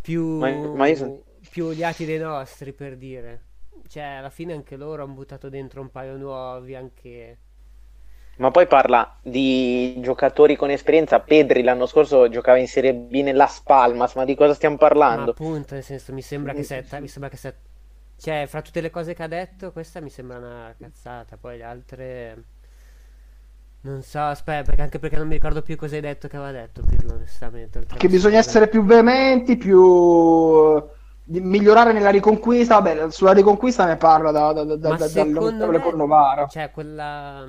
Più, ma, ma sono... più odiati dei nostri, per dire. Cioè, alla fine anche loro hanno buttato dentro un paio nuovi, anche ma poi parla di giocatori con esperienza. Pedri l'anno scorso giocava in Serie B nella Spalmas, ma di cosa stiamo parlando? Ma appunto, nel senso, mi sembra che se, mi sembra che se, cioè, fra tutte le cose che ha detto, questa mi sembra una cazzata. Poi le altre non so, aspetta, perché anche perché non mi ricordo più cosa hai detto che aveva detto Pirlo, onestamente. Che bisogna essere più veementi, più di migliorare nella riconquista. Vabbè, sulla riconquista ne parla da, da, da, da, dall'onorevole Cornovara. Cioè, quella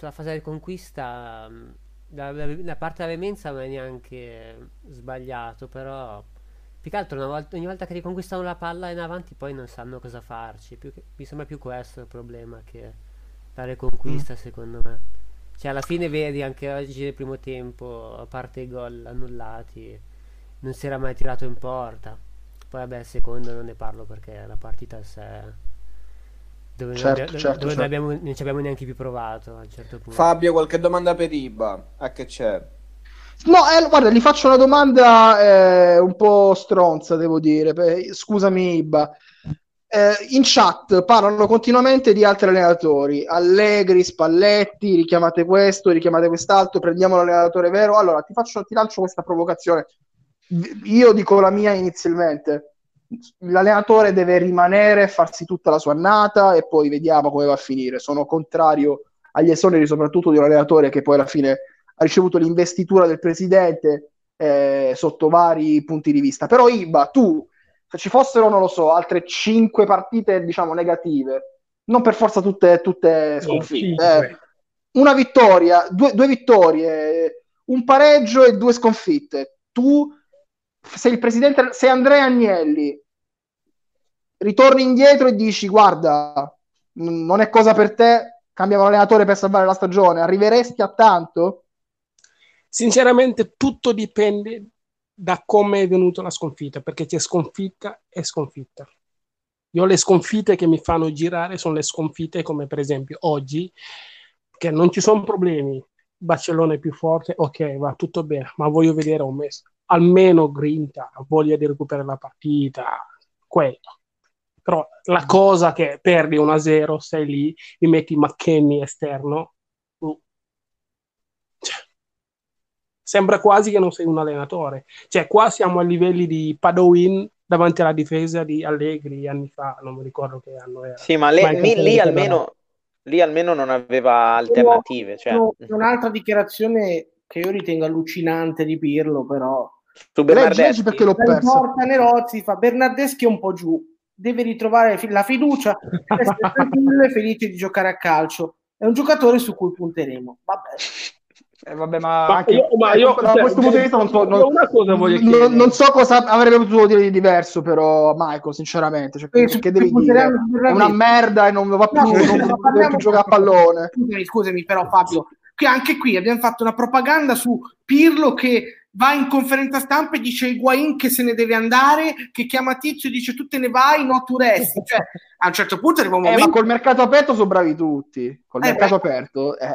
sulla fase di conquista la, la, la parte della veemenza non è neanche sbagliato, però più che altro volta, ogni volta che riconquistano la palla in avanti poi non sanno cosa farci. Che, mi sembra più questo il problema che la riconquista, mm. secondo me. Cioè, alla fine vedi anche oggi nel primo tempo, a parte i gol annullati, non si era mai tirato in porta. Poi, vabbè, il secondo non ne parlo perché la partita a sé dove, certo, non, certo, dove certo. Abbiamo, non ci abbiamo neanche più provato a un certo punto. Fabio, qualche domanda per Iba? A che c'è? No, eh, guarda, gli faccio una domanda eh, un po' stronza, devo dire. Scusami, Iba. Eh, in chat parlano continuamente di altri allenatori, Allegri, Spalletti, richiamate questo, richiamate quest'altro, prendiamo l'allenatore vero. Allora, ti, faccio, ti lancio questa provocazione. Io dico la mia inizialmente l'allenatore deve rimanere, farsi tutta la sua annata e poi vediamo come va a finire. Sono contrario agli esoneri, soprattutto di un allenatore che poi alla fine ha ricevuto l'investitura del presidente eh, sotto vari punti di vista. Però Iba, tu, se ci fossero, non lo so, altre cinque partite, diciamo, negative, non per forza tutte, tutte sconfitte, eh, una vittoria, due, due vittorie, un pareggio e due sconfitte. Tu se il presidente, se Andrea Agnelli ritorni indietro e dici guarda, non è cosa per te, cambiamo allenatore per salvare la stagione, arriveresti a tanto? Sinceramente tutto dipende da come è venuta la sconfitta, perché c'è sconfitta e sconfitta. Io le sconfitte che mi fanno girare sono le sconfitte come per esempio oggi, che non ci sono problemi, Barcellona è più forte, ok, va tutto bene, ma voglio vedere un mese almeno grinta, voglia di recuperare la partita, quello. Però la cosa che perdi 1-0, sei lì, mi metti McKenny esterno, uh. cioè, sembra quasi che non sei un allenatore. Cioè, qua siamo a livelli di Padowin davanti alla difesa di Allegri anni fa, non mi ricordo che anno era. Sì, ma le, lì, lì almeno, lì almeno non aveva alternative. Cioè. Un'altra dichiarazione che io ritengo allucinante di Pirlo, però su Bernardeschi perché l'ho perso. Porta Nerozzi fa Bernardeschi è un po' giù, deve ritrovare la fiducia, essere tranquillo <laughs> e felice di giocare a calcio. È un giocatore su cui punteremo. Vabbè. Eh, vabbè, ma, Ma anche io- ma io- da cioè, questo punto di vista non so, non, una cosa voglio non- non so cosa avrebbe potuto dire di diverso, però Michael, sinceramente, cioè, Eh, che, devi dire? È una merda e non va più, No, non, non parliamo- più giocare a pallone. Scusami, scusami, però Fabio, che anche qui abbiamo fatto una propaganda su Pirlo che va in conferenza stampa e dice Higuain che se ne deve andare, che chiama Tizio e dice tu te ne vai, no tu resti. <laughs> Cioè, a un certo punto arriva un Eh, momento... ma col mercato aperto sono bravi tutti. Col Eh, mercato beh. aperto eh,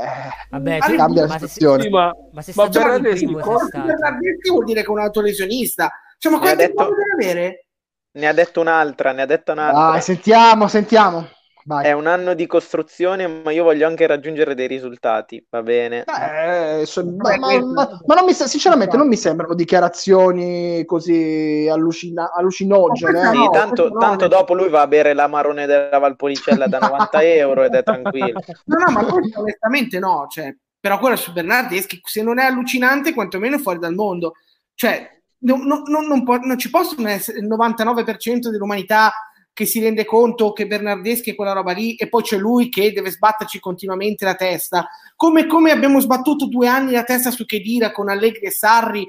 Vabbè, Ma tu- cambia la ma se- situazione. Sì, ma, Ma se ma sta giocando il Bernardeschi stato. Bernardeschi vuol dire che è un autolesionista. Cioè, ma quanti detto- deve avere? Ne ha detto un'altra, ne ha detto un'altra. Dai, sentiamo, sentiamo. Vai. È un anno di costruzione, ma io voglio anche raggiungere dei risultati, va bene? Eh, so- ma, ma- ma- ma non mi, sinceramente non mi sembrano dichiarazioni così allucina- allucinogene. Eh. Sì, no, tanto, no, tanto nel- dopo lui va a bere l'amarone della Valpolicella da 90 euro ed è tranquillo. <laughs> No, no, ma questo onestamente no. Cioè, però quello su Bernardeschi, se non è allucinante, quantomeno è fuori dal mondo. Cioè, no- no- no- non, può- non ci possono essere il 99% dell'umanità che si rende conto che Bernardeschi è quella roba lì e poi c'è lui che deve sbatterci continuamente la testa. Come, come abbiamo sbattuto due anni la testa su Chedira con Allegri e Sarri,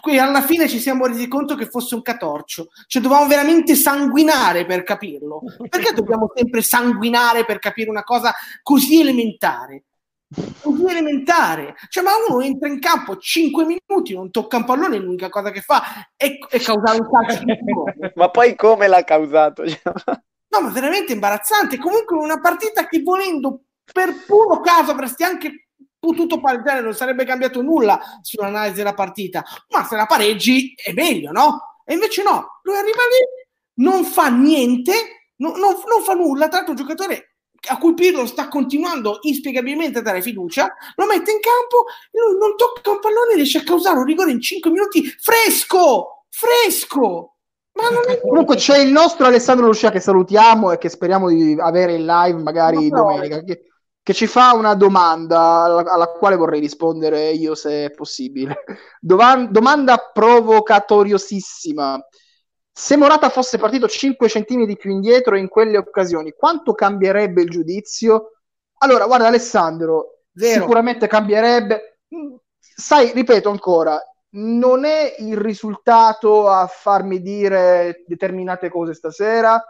qui alla fine ci siamo resi conto che fosse un catorcio. Cioè, dovevamo veramente sanguinare per capirlo. Perché dobbiamo sempre sanguinare per capire una cosa così elementare? Così elementare. Cioè, ma uno entra in campo 5 minuti, non tocca un pallone, l'unica cosa che fa è, è causare un calcio. <laughs> Ma poi come l'ha causato? No, ma veramente imbarazzante. Comunque una partita che volendo per puro caso avresti anche potuto pareggiare, non sarebbe cambiato nulla sull'analisi della partita. Ma se la pareggi è meglio, no? E invece no, lui arriva lì, non fa niente, no- non, non fa nulla. Tra l'altro un giocatore a cui Pirlo sta continuando inspiegabilmente a dare fiducia, lo mette in campo, lui non tocca un pallone riesce a causare un rigore in 5 minuti fresco, fresco. Ma non è Comunque c'è il nostro Alessandro Lucia che salutiamo e che speriamo di avere in live magari Ma no. domenica, che, che ci fa una domanda alla, alla quale vorrei rispondere io se è possibile. Dovan- domanda provocatoriosissima. Se Morata fosse partito 5 centimetri più indietro in quelle occasioni, quanto cambierebbe il giudizio? Allora, guarda Alessandro, Zero. sicuramente cambierebbe. Mm, Sai, ripeto ancora, non è il risultato a farmi dire determinate cose stasera,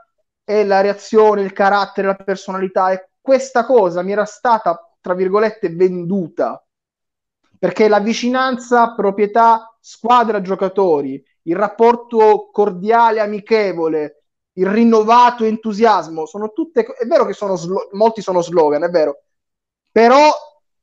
è la reazione, il carattere, la personalità. E questa cosa mi era stata, tra virgolette, venduta perché la vicinanza, proprietà, squadra, giocatori, il rapporto cordiale, amichevole, il rinnovato entusiasmo, sono tutte. È vero che sono slo- molti sono slogan, è vero, però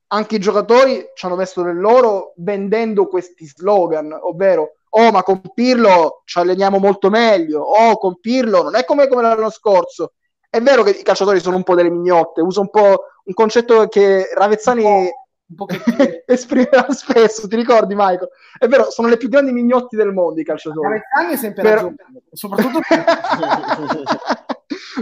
anche i giocatori ci hanno messo del loro vendendo questi slogan, ovvero oh ma con Pirlo ci alleniamo molto meglio, oh con Pirlo non è come, come l'anno scorso. È vero che i calciatori sono un po' delle mignotte, uso un po' un concetto che Ravezzani un pochettino. <laughs> esprimeva spesso, ti ricordi Michael? È vero, sono le più grandi mignotti del mondo i calciatori. Gavezzani è sempre Però- ragione, soprattutto <laughs>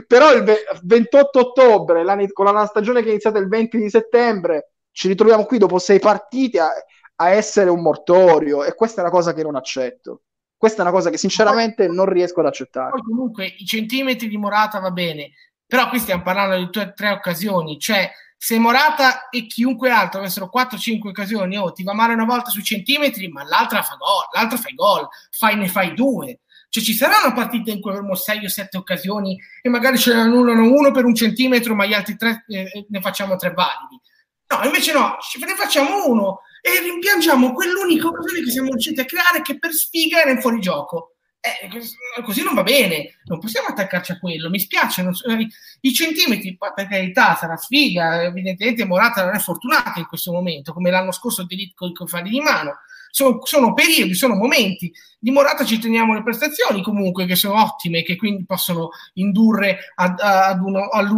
Però il ve- 28 ottobre, con la stagione che è iniziata il 20 di settembre, ci ritroviamo qui dopo sei partite a, a essere un mortorio e questa è una cosa che non accetto. Questa è una cosa che sinceramente non riesco ad accettare. Poi comunque i centimetri di Morata va bene, però qui stiamo parlando di due, tre occasioni, cioè se Morata e chiunque altro avessero 4-5 occasioni, oh, ti va male una volta sui centimetri, ma l'altra fa gol, l'altra fai gol, fai, ne fai due. Cioè ci sarà una partita in cui avremo 6 o 7 occasioni e magari ce ne annullano uno per un centimetro, ma gli altri tre eh, ne facciamo tre validi. No, invece no, ci- ne facciamo uno e rimpiangiamo quell'unica occasione che siamo riusciti a creare che per sfiga era in fuorigioco. Eh, cos- così non va bene, non possiamo attaccarci a quello. Mi spiace, so- i, i centimetri, per carità, sarà sfiga. Evidentemente Morata non è fortunata in questo momento, come l'anno scorso di con i falli di mano. Sono, sono periodi, sono momenti. Di Morata ci teniamo le prestazioni comunque che sono ottime, che quindi possono indurre ad, ad, uno, ad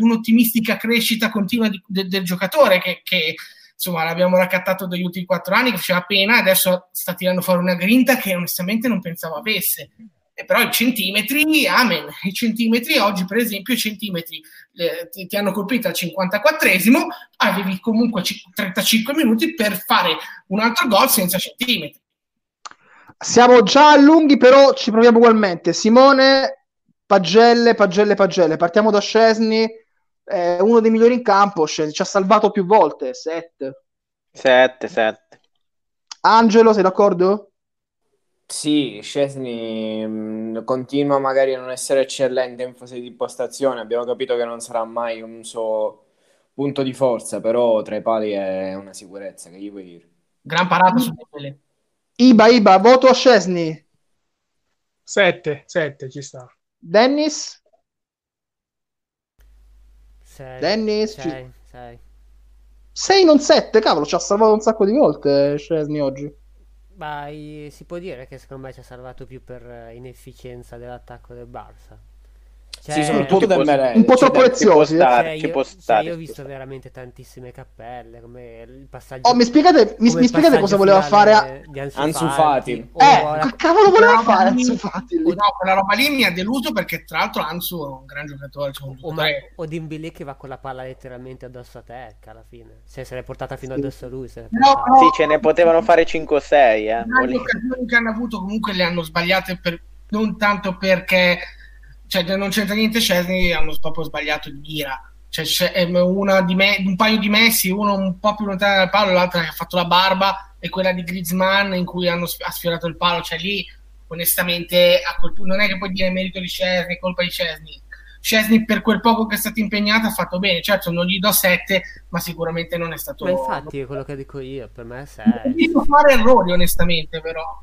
un'ottimistica crescita continua di- de- del giocatore che, che insomma l'abbiamo raccattato dagli ultimi quattro anni che faceva pena adesso sta tirando fuori una grinta che onestamente non pensavo avesse e però i centimetri, amen, i centimetri oggi per esempio i centimetri eh, ti, ti hanno colpito al 54esimo, avevi comunque ci- 35 minuti per fare un altro gol senza centimetri. Siamo già lunghi, però ci proviamo ugualmente. Simone, Pagelle, Pagelle, Pagelle. Partiamo da Scesni, eh, uno dei migliori in campo. Ci ha salvato più volte. Set. 7, 7. Angelo, sei d'accordo? Sì, Scesni mh, continua magari a non essere eccellente in fase di impostazione. Abbiamo capito che non sarà mai un suo punto di forza, però tra i pali è una sicurezza, che gli vuoi dire? Gran parata su Dembélé. Iba, Iba, voto a Scesni. 7, 7 ci sta. Dennis? Sei, Dennis? sei, sei. 6 non 7, cavolo, ci ha salvato un sacco di volte Scesni oggi. Ma eh, si può dire che secondo me ci ha salvato più per eh, inefficienza dell'attacco del Barça. Cioè, Sì, soprattutto Ci può- Dembélé. un po' Cioè, troppo Ci può preziosi, eh. stare, cioè, ci io, può cioè, stare. io ho visto veramente tantissime cappelle, come il passaggio Oh, mi spiegate, mi, mi spiegate cosa voleva fare? a- di Eh, la- che cavolo voleva No, fare ma- Ansu Fati lì? No, quella roba lì mi ha deluso perché tra l'altro Ansu è un gran giocatore. cioè un o, ma- o che va con la palla letteralmente addosso a Tecca alla fine. Se se l'è portata fino Sì. addosso a lui. Se No, no. Sì, ce ne potevano fare 5 o 6, eh. Le occasioni che hanno avuto comunque le hanno sbagliate per, non tanto perché cioè, non c'entra niente Scesni hanno proprio sbagliato di mira. Cioè, c'è è una di me, un paio di Messi uno un po' più lontano dal palo l'altra che ha fatto la barba e quella di Griezmann in cui hanno sf- ha sfiorato il palo. Cioè lì onestamente a quel punto non è che puoi dire merito di Scesni colpa di Scesni Scesni per quel poco che è stato impegnato ha fatto bene. Certo non gli do 7 ma sicuramente non è stato Ma infatti è quello che dico io, per me è non 6. dico fare errori onestamente però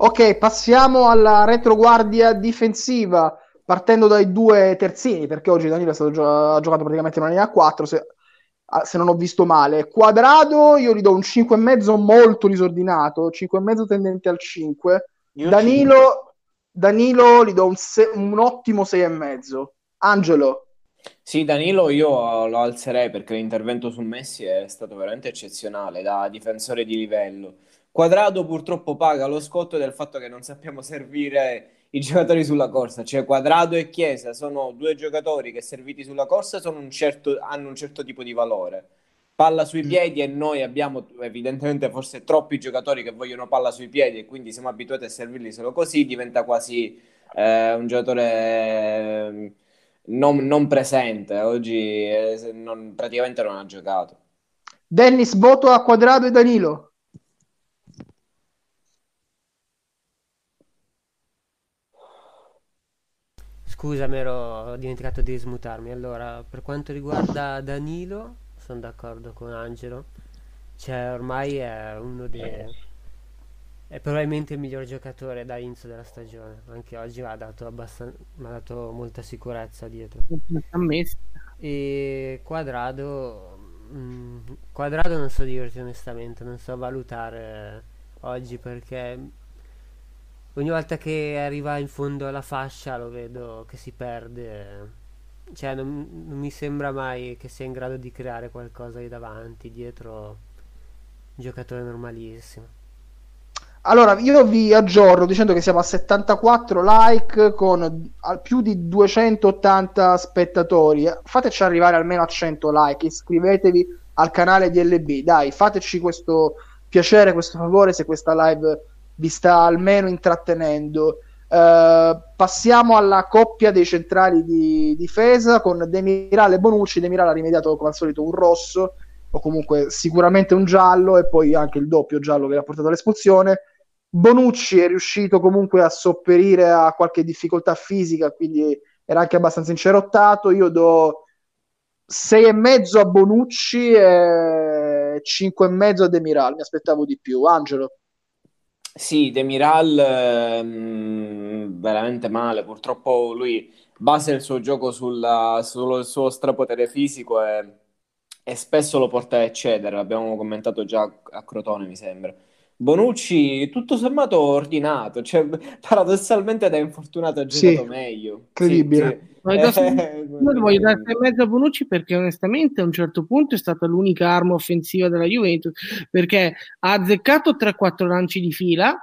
Ok, passiamo alla retroguardia difensiva, partendo dai due terzini, perché oggi Danilo è stato gio- ha giocato praticamente una linea a 4, se, ah, se non ho visto male. Quadrado, io gli do un 5,5 molto disordinato, 5,5 tendente al 5. Io Danilo, Danilo gli do un, se- un ottimo 6,5. Angelo, Sì, Danilo io lo alzerei perché l'intervento su Messi è stato veramente eccezionale da difensore di livello. Quadrado purtroppo paga lo scotto del fatto che non sappiamo servire i giocatori sulla corsa, cioè Quadrado e Chiesa sono due giocatori che serviti sulla corsa sono un certo- hanno un certo tipo di valore. Palla sui piedi e noi abbiamo evidentemente forse troppi giocatori che vogliono palla sui piedi e quindi siamo abituati a servirli solo così, diventa quasi eh, un giocatore non, non presente. Oggi eh, non- praticamente non ha giocato. Dennis, voto a Quadrado e Danilo. Scusa, mi ero dimenticato di smutarmi. Allora, per quanto riguarda Danilo, sono d'accordo con Angelo. Cioè, ormai è uno dei... È probabilmente il miglior giocatore da inizio della stagione. Anche oggi mi ha dato, abbastan- mi ha dato molta sicurezza dietro. E Quadrado, mm, Quadrado non so dirti onestamente, non so valutare oggi perché ogni volta che arriva in fondo alla fascia lo vedo che si perde, cioè non, non mi sembra mai che sia in grado di creare qualcosa lì davanti, dietro un giocatore normalissimo. Allora, io vi aggiorno dicendo che siamo a 74 like con più di 280 spettatori. Fateci arrivare almeno a 100 like, iscrivetevi al canale di LB. Dai, fateci questo piacere, questo favore se questa live vi sta almeno intrattenendo. Eh, passiamo alla coppia dei centrali di difesa con Demiral e Bonucci. Demiral ha rimediato come al solito un rosso o comunque sicuramente un giallo e poi anche il doppio giallo che l'ha portato all'espulsione. Bonucci è riuscito comunque a sopperire a qualche difficoltà fisica, quindi era anche abbastanza incerottato. Io do 6,5 a Bonucci e 5,5 a Demiral. Mi aspettavo di più. Angelo. Sì, Demiral ehm, veramente male. Purtroppo lui basa il suo gioco sulla- sul suo strapotere fisico e, e spesso lo porta a eccedere. L'abbiamo commentato già a Crotone, mi sembra. Bonucci, tutto sommato ordinato, cioè paradossalmente da infortunato ha Sì, giocato meglio. incredibile. Sì, sì. <laughs> Io ti voglio dare 6,5 a Bonucci perché onestamente a un certo punto è stata l'unica arma offensiva della Juventus perché ha azzeccato 3-4 lanci di fila,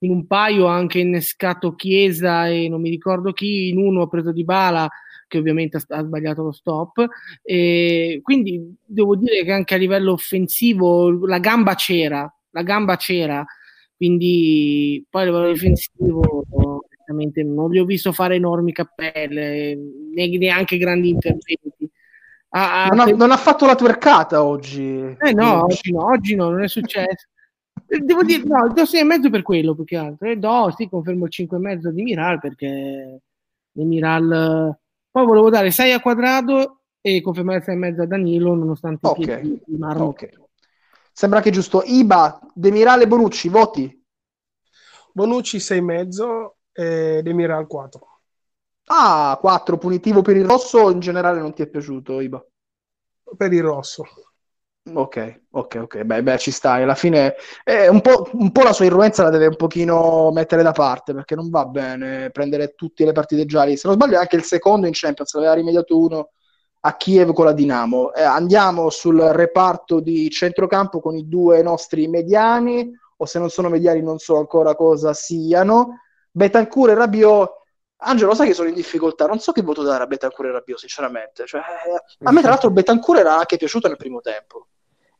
in un paio ha anche innescato Chiesa e non mi ricordo chi, in uno ha preso Di Bala che ovviamente ha, ha sbagliato lo stop e quindi devo dire che anche a livello offensivo la gamba c'era, la gamba c'era, quindi poi a livello difensivo non gli ho visto fare enormi cappelle, neanche grandi interventi. ha, non, ha, non, ha, fatto la twercata oggi. Eh no, oggi no, oggi no, non è successo. Devo dire, no, do 6 e mezzo per quello, più che altro. E do, sì, confermo il 5 e mezzo di Miral, perché di Miral... Poi volevo dare 6 a quadrato e confermare 6 e mezzo a Danilo, nonostante okay. il Marmo. Okay. Sembra che giusto. Iba, Demiral e Bonucci, voti? Bonucci 6 e mezzo Demiral 4. Ah, 4 punitivo per il rosso in generale non ti è piaciuto, Iba? Per il rosso. Ok, ok, ok, beh, beh ci stai. Alla fine eh, un, po', un po' la sua irruenza la deve un pochino mettere da parte perché non va bene prendere tutte le partite gialle. Se non sbaglio, anche il secondo in Champions l'aveva rimediato uno a Kiev con la Dinamo. Eh, andiamo sul reparto di centrocampo con i due nostri mediani, o se non sono mediani non so ancora cosa siano. Betancourt e Rabiot Angelo, sai che sono in difficoltà, non so che voto dare a Betancourt e Rabiot, sinceramente. Cioè, a me, tra l'altro, Betancourt era anche piaciuto nel primo tempo.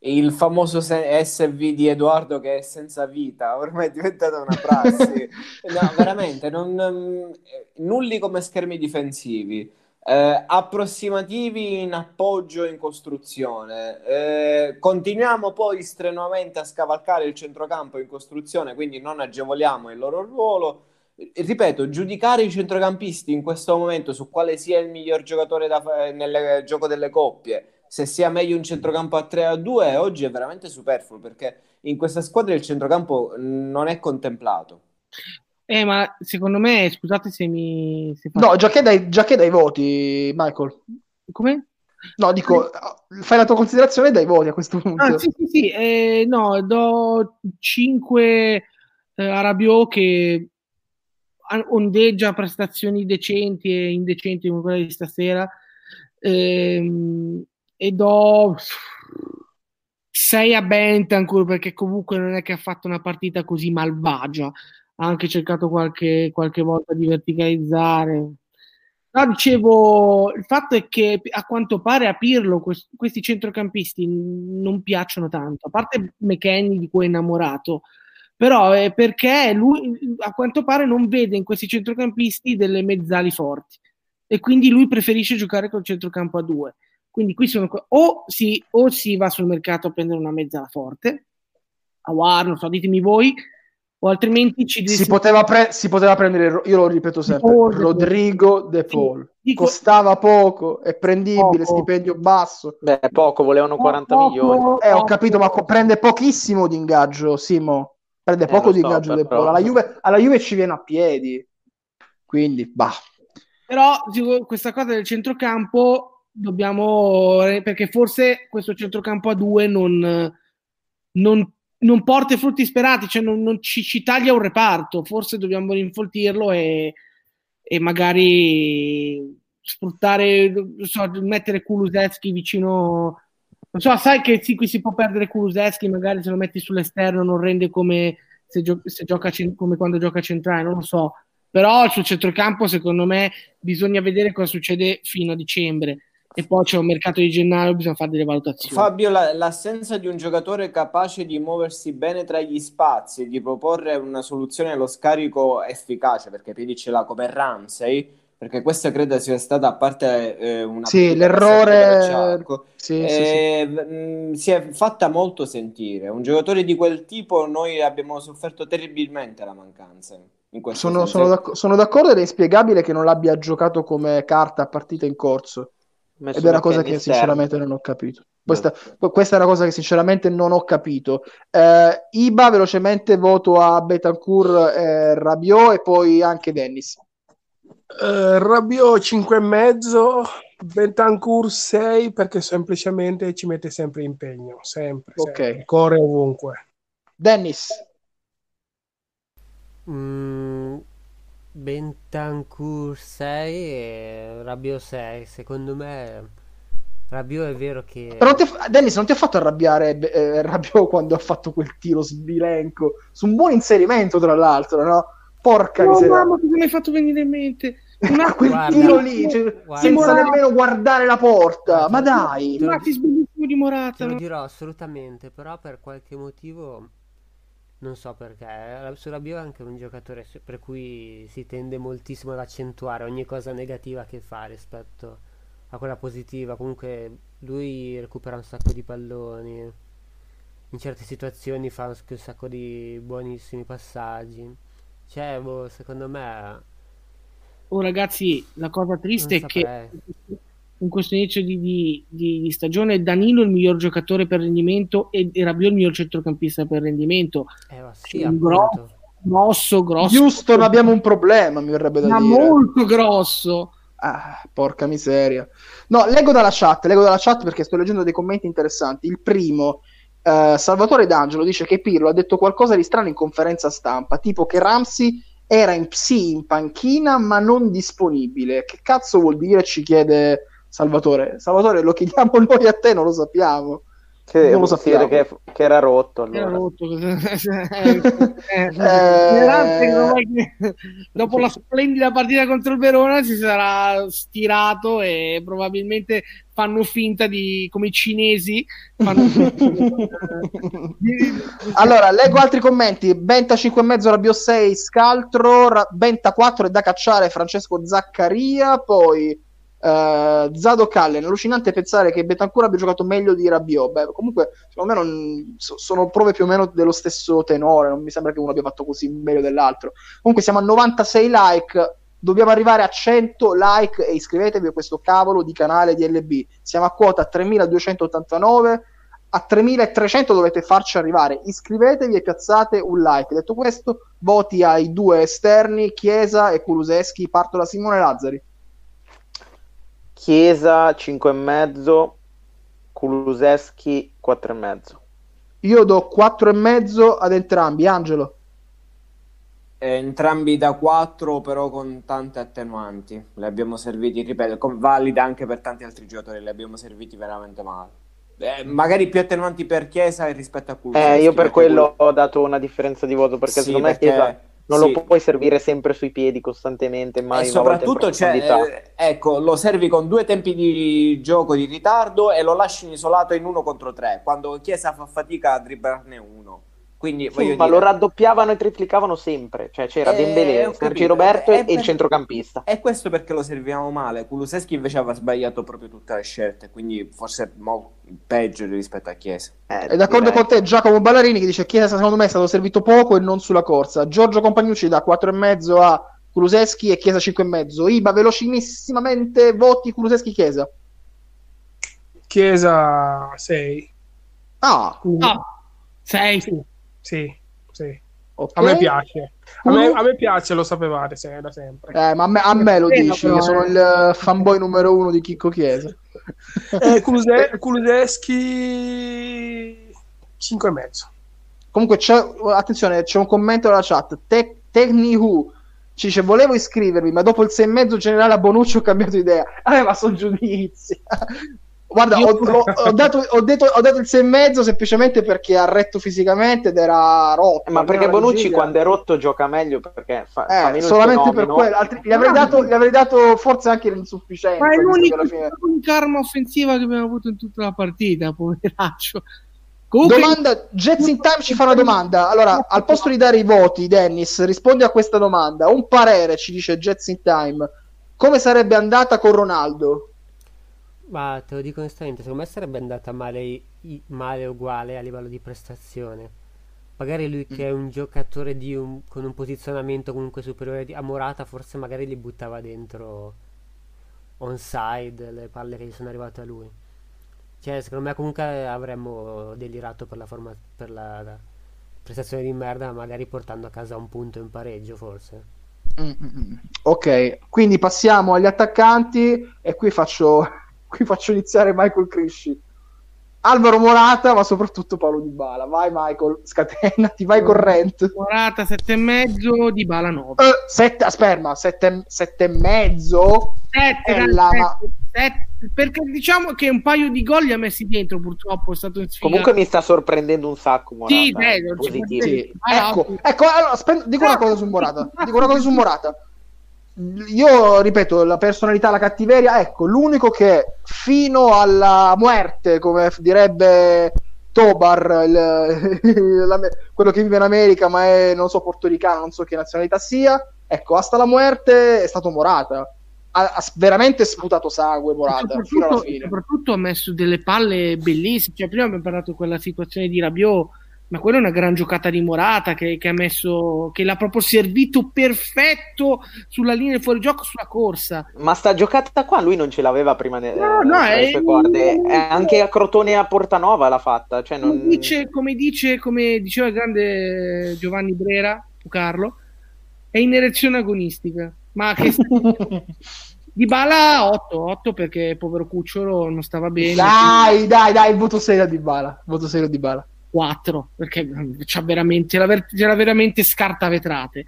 Il famoso SV di Edoardo che è senza vita, ormai è diventata una prassi. <laughs> no, veramente, non, eh, nulli come schermi difensivi. Eh, approssimativi in appoggio in costruzione. Eh, continuiamo poi strenuamente a scavalcare il centrocampo in costruzione, quindi non agevoliamo il loro ruolo ripeto, giudicare i centrocampisti in questo momento su quale sia il miglior giocatore da, nel gioco delle coppie, se sia meglio un centrocampo a 3 a 2, oggi è veramente superfluo perché in questa squadra il centrocampo non è contemplato. Eh, ma secondo me, scusate se mi... Se no, già che, dai, già che dai voti, Michael. Come? No, dico, fai la tua considerazione e dai voti a questo punto. Ah, sì, sì, sì. Eh, no, do 5 eh, a Rabiot che ondeggia prestazioni decenti e indecenti come quella di stasera ehm, e do 6 a Bentancur perché comunque non è che ha fatto una partita così malvagia ha anche cercato qualche, qualche volta di verticalizzare. No, dicevo il fatto è che a quanto pare a Pirlo quest- questi centrocampisti non piacciono tanto a parte McKenny di cui è innamorato. Però è perché lui a quanto pare non vede in questi centrocampisti delle mezzali forti. E quindi lui preferisce giocare col centrocampo a due. Quindi qui sono o si, o si va sul mercato a prendere una mezzala forte, a War, non so, ditemi voi, o altrimenti ci si, poteva pre- si poteva prendere, io lo ripeto sempre, De Paul, Rodrigo De Paul. Sì, costava poco, è prendibile, poco. stipendio basso. Beh, poco, volevano 40 poco, milioni. Eh, ho capito, ma prende pochissimo di ingaggio, Simo. Prende eh, poco di ingaggio del Polo. Alla Juve, alla Juve ci viene a piedi. Quindi, bah. Però dico, questa cosa del centrocampo dobbiamo... Perché forse questo centrocampo a due non, non, non porta i frutti sperati, cioè non, non ci, ci, taglia un reparto. Forse dobbiamo rinfoltirlo e, e magari sfruttare, so, mettere Kulusevski vicino non so, sai che sì, qui si può perdere Kuluseschi, magari se lo metti sull'esterno non rende come se, gio- se gioca come quando gioca centrale, non lo so. Però sul centrocampo, secondo me, bisogna vedere cosa succede fino a dicembre. E poi c'è un mercato di gennaio, bisogna fare delle valutazioni. Fabio, la, l'assenza di un giocatore capace di muoversi bene tra gli spazi e di proporre una soluzione allo scarico efficace, perché Piedi ce l'ha come Ramsey, perché questa credo sia stata a parte eh, una sì, l'errore sì, eh, sì, mh, mm, si è fatta molto sentire. Un giocatore di quel tipo noi abbiamo sofferto terribilmente la mancanza sono, sono, d'acc- sono, d'accordo ed è inspiegabile che non l'abbia giocato come carta a partita in corso ed è una cosa che sinceramente non ho capito questa, questa, è una cosa che sinceramente non ho capito eh, Iba velocemente voto a Betancourt eh, Rabiot e poi anche Dennis Uh, Rabiot 5,5, Bentancur 6 perché semplicemente ci mette sempre impegno, sempre, ok sempre. corre ovunque. Dennis. Mm, Bentancur 6 e Rabiot 6, secondo me Rabiot è vero che... Però non fa... Dennis non ti ha fatto arrabbiare eh, Rabiot quando ha fatto quel tiro sbilenco, su un buon inserimento tra l'altro, no? Porca no, miseria. mamma, cosa mi hai fatto venire in mente? <laughs> Una, quel guarda, tiro lì, cioè, guarda, senza nemmeno guardare la porta. Ma dai, ma ti sbellissimo di Morata. Te lo dirò assolutamente, però per qualche motivo non so perché. Eh, Sulla Bio è anche un giocatore per cui si tende moltissimo ad accentuare ogni cosa negativa che fa rispetto a quella positiva. Comunque lui recupera un sacco di palloni. In certe situazioni fa un, un sacco di buonissimi passaggi. Cioè, boh, secondo me... Oh ragazzi, la cosa triste è che in questo inizio di, di, di, di, stagione Danilo è il miglior giocatore per rendimento e, e Rabiot il miglior centrocampista per rendimento. Eh, ma sì, un grosso, grosso, grosso. Houston abbiamo un problema, mi verrebbe da ma dire. molto grosso. Ah, porca miseria. No, leggo dalla chat, leggo dalla chat perché sto leggendo dei commenti interessanti. Il primo, uh, Salvatore D'Angelo, dice che Pirlo ha detto qualcosa di strano in conferenza stampa, tipo che Ramsey era in, sì in panchina ma non disponibile. Che cazzo vuol dire? Ci chiede Salvatore. Salvatore, lo chiediamo <laughs> noi a te, non lo sappiamo. Che, non lo sappiamo. Che, che, era rotto. Allora. Era rotto. <laughs> eh, eh, dopo la splendida partita contro il Verona si sarà stirato e probabilmente fanno finta di come i cinesi fanno... <laughs> allora leggo altri commenti Benta 5,5 Rabio 6 Scaltro Benta 4 è da cacciare Francesco Zaccaria poi Uh, Zado Callen, allucinante pensare che Betancourt abbia giocato meglio di Rabiot. Beh, comunque, secondo me non, so, sono prove più o meno dello stesso tenore. Non mi sembra che uno abbia fatto così meglio dell'altro. Comunque, siamo a 96 like. Dobbiamo arrivare a 100 like e iscrivetevi a questo cavolo di canale di LB. Siamo a quota 3289. A 3300 dovete farci arrivare. Iscrivetevi e piazzate un like. Detto questo, voti ai due esterni, Chiesa e Kuluseschi. Parto da Simone Lazzari. Chiesa 5,5, Kuluseschi 4,5. Io do 4,5 ad entrambi, Angelo. Eh, entrambi da 4 però con tante attenuanti. Le abbiamo serviti, ripeto, con valida anche per tanti altri giocatori, le abbiamo serviti veramente male. Eh, magari più attenuanti per Chiesa rispetto a Kuluseschi. Eh, io per quello ho dato una differenza di voto perché sì, secondo me perché... Chiesa non sì. lo puoi servire sempre sui piedi costantemente, mai e soprattutto cioè, eh, ecco, lo servi con due tempi di gioco di ritardo e lo lasci isolato in uno contro tre, quando Chiesa fa fatica a dribblarne uno. Quindi, sì, ma dire... lo raddoppiavano e triplicavano sempre. Cioè c'era eh, Dembélé, Sergio Roberto e, per... il centrocampista. E questo perché lo serviamo male. Kuluseschi invece aveva sbagliato proprio tutte le scelte, quindi forse mo... peggio rispetto a Chiesa. Eh, è d'accordo direi. con te Giacomo Ballarini che dice Chiesa secondo me è stato servito poco e non sulla corsa. Giorgio Compagnucci da 4,5 a Kuluseschi e Chiesa 5,5. Iba velocissimamente voti Kuluseschi-Chiesa. Chiesa 6. Ah, ah 6. Sì. Sì. Okay. A me piace. A me, a me, piace, lo sapevate se, da sempre. Eh, ma a me, a me lo dici, che sono il fanboy numero uno di Chicco Chiesa. eh, Kuluse- Kuluseschi 5 e mezzo. Comunque, c'è, attenzione, c'è un commento nella chat. Te- Technihu ci dice volevo iscrivermi, ma dopo il 6 e mezzo generale a Bonucci ho cambiato idea. Ah, <laughs> ma sono giudizi. Guarda, ho, ho, ho, dato, ho, detto, ho dato il 6,5 semplicemente perché ha retto fisicamente ed era rotto. Ma perché Bonucci giga. quando è rotto gioca meglio perché fa, eh, fa solamente per quello. Altri, gli, avrei dato, gli, avrei dato, forse anche l'insufficienza. Ma è l'unica, fine... l'unica arma offensiva che abbiamo avuto in tutta la partita, poveraccio. Comunque... Domanda, Jets in Time ci fa una domanda. Allora, al posto di dare i voti, Dennis, rispondi a questa domanda. Un parere, ci dice Jets in Time. Come sarebbe andata con Ronaldo? Ma te lo dico onestamente, secondo me sarebbe andata male, male uguale a livello di prestazione. Magari lui che è un giocatore un, con un posizionamento comunque superiore a Morata, forse magari li buttava dentro onside le palle che gli sono arrivate a lui. Cioè, secondo me comunque avremmo delirato per la, forma, per la, la prestazione di merda, magari portando a casa un punto in pareggio forse. Mm-mm. Ok, quindi passiamo agli attaccanti e qui faccio qui faccio iniziare Michael Crisci. Alvaro Morata, ma soprattutto Paolo Di Bala. Vai Michael, scatenati, vai corrente. Morata 7,5, Di Bala 9. Uh, sette, aspetta, 7,5? Sette, la... sette, perché diciamo che un paio di gol li ha messi dentro purtroppo è stato comunque mi sta sorprendendo un sacco Morata sì, bello, sì. ecco, ecco allora, aspetta, dico una cosa su Morata dico una cosa su Morata io ripeto, la personalità, la cattiveria, ecco, l'unico che fino alla muerte, come direbbe Tobar, il, <laughs> la, quello che vive in America ma è, non so, portoricano, non so che nazionalità sia, ecco, hasta la muerte è stato Morata. ha, ha veramente sputato sangue Morata fino alla soprattutto, fine. soprattutto ha messo delle palle bellissime. Cioè, prima abbiamo parlato di quella situazione di Rabiot, ma quella è una gran giocata di Morata che, che ha messo, che l'ha proprio servito perfetto sulla linea di fuorigioco sulla corsa. Ma sta giocata qua lui non ce l'aveva prima ne- No, no, è- sue corde. Eh, anche a Crotone e a Portanova l'ha fatta. Cioè non... Come dice, come dice, come diceva il grande Giovanni Brera, Carlo, è in erezione agonistica. Ma che <laughs> di Bala 8, 8 perché povero Cucciolo non stava bene. Dai, dai, dai, il voto serio di Bala. Voto serio di Bala. 4 perché c'ha veramente, c'era, ver- c'era veramente scarta vetrate.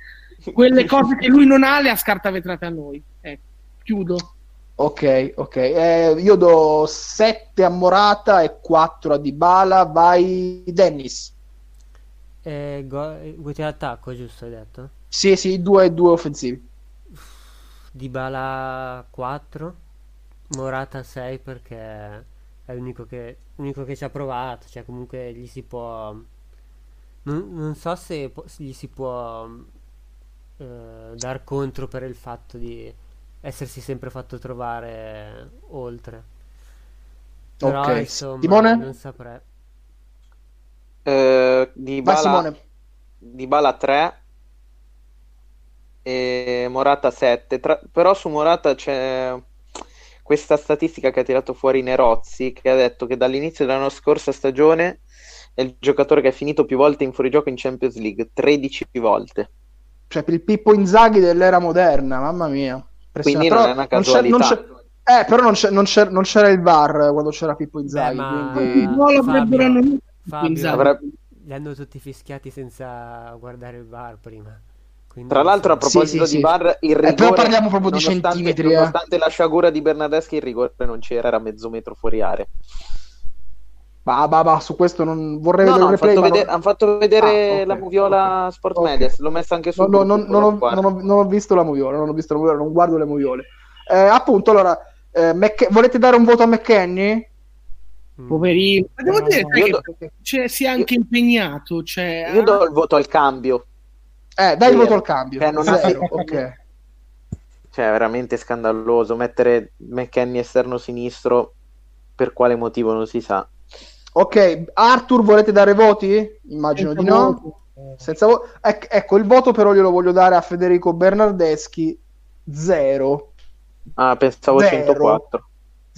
Quelle <laughs> cose che lui non ha le ha scarta vetrate a noi. Ecco, chiudo. Ok, ok. Eh, io do 7 a Morata e 4 a Dybala. Vai Dennis. Eh, go- eh, Guti attacco, giusto hai detto? Sì, sì, 2 e 2 offensivi. Dybala 4, Morata 6 perché è l'unico che, l'unico che ci ha provato, cioè comunque gli si può... Non, non so se po- gli si può eh, dar contro per il fatto di essersi sempre fatto trovare oltre. Però Ok. insomma Simone? non saprei. Eh, Vai Dybala, Simone. Dybala 3 e Morata 7. Tra- però su Morata c'è questa statistica che ha tirato fuori Nerozzi che ha detto che dall'inizio dell'anno scorsa stagione è il giocatore che è finito più volte in fuorigioco in Champions League, 13 volte. Cioè, il Pippo Inzaghi dell'era moderna, mamma mia. Quindi non è una Però c'è- non casualità. c'è- eh, però non, c'è- non c'era, non c'era il VAR quando c'era Pippo Beh, Inzaghi. ma quindi... Fabio, Fabio, Inzaghi. Avrebbe- li hanno tutti fischiati senza guardare il VAR prima. Quindi, Tra l'altro, a proposito Sì, sì, di sì. VAR, il Eh, però rigore, parliamo proprio di nonostante- centimetri, eh. Nonostante la sciagura di Bernardeschi, il rigore non c'era, era mezzo metro fuori area. Bah, bah, bah, su questo non vorrei No, no, vedere il hanno replay. fatto, ma vedere, non- hanno fatto vedere Ah, ok, la moviola ok. Sport Ok. Medias, l'ho messa anche su No, no, non, non ho, non ho- non ho visto la moviola, non ho visto la moviola, non guardo le moviole. Eh, appunto, allora, eh, Mc- volete dare un voto a McKenny? mm. Poverino. Ma devo No, dire no. Io che cioè, si è anche impegnato. Cioè, Io do il voto al cambio, Eh, dai il voto al cambio. eh, non ha- Zero, ok. cioè è veramente scandaloso mettere McKenny esterno sinistro, per quale motivo non si sa. Ok, Arthur, volete dare voti? Immagino senza di no. voto. Senza vo- ec- ecco, il voto però glielo voglio dare a Federico Bernardeschi, zero. Ah, pensavo Zero. 104.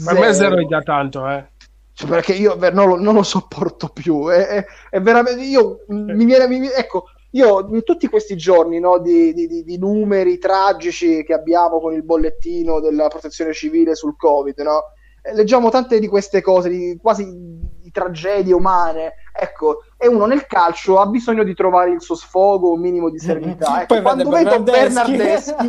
Per me zero è già tanto, eh. Cioè, perché io non lo, non lo sopporto più. È, è- è veramente. Io mi viene. mi- ecco, io in tutti questi giorni no, di, di- di- numeri tragici che abbiamo con il bollettino della protezione civile sul Covid, no? Eh, Leggiamo tante di queste cose, di, quasi di tragedie umane. Ecco, e uno nel calcio ha bisogno di trovare il suo sfogo, un minimo di serenità. <laughs> Ecco, Poi quando vedo Bernardeschi. Bernardeschi, <laughs>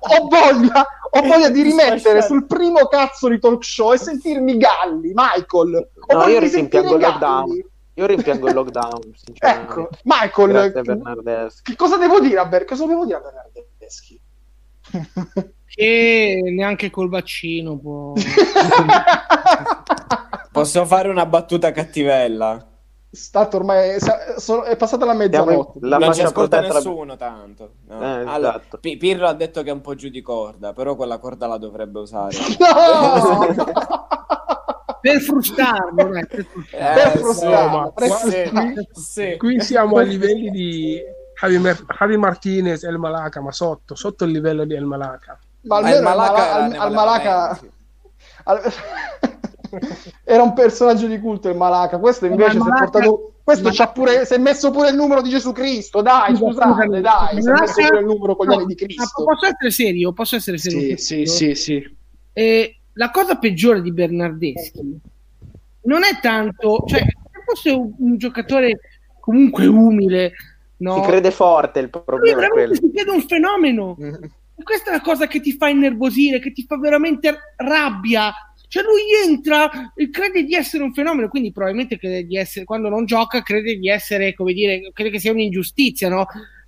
ho voglia, ho voglia di rimettere sul primo cazzo di talk show e sentirmi Galli, Michael. Ho No, io sentire il lockdown. Io rimpiango il lockdown, <laughs> sinceramente. Ecco, Michael, che, che cosa devo dire a Ber- cosa devo dire a Bernardeschi? <laughs> Che neanche col vaccino può. <laughs> Posso fare una battuta cattivella? Stato ormai sa- è passata la mezzanotte. la non ci ascolta nessuno tanto. no. Eh, Allora, esatto. Pi- Pirro ha detto che è un po' giù di corda, però quella corda la dovrebbe usare. No! Per frustrarlo, dai, per frustrarlo. Per Eh, per sì, sì. Qui siamo a livelli di Javi, Mer- Javi Martinez e El Malaka, ma sotto, sotto il livello di El Malaka. Ma Ma il almeno al Malaka Mala- era- al- al valeva Malaka 20. al- era un personaggio di culto il Malaca questo invece Ma si è Malaca- portato questo c'ha pure si è messo pure il numero di Gesù Cristo dai scusate dai si è messo Malaca- pure il numero con gli no, anni di Cristo posso essere serio? Posso essere serio? sì sì sì sì Eh, la cosa peggiore di Bernardeschi non è tanto, cioè, se fosse un, un giocatore comunque umile, no? Si crede forte, il problema quello. si crede un fenomeno. E Questa è la cosa che ti fa innervosire, che ti fa veramente rabbia. Cioè lui entra e crede di essere un fenomeno, quindi probabilmente crede di essere, quando non gioca, crede di essere, come dire, crede che sia un'ingiustizia, no?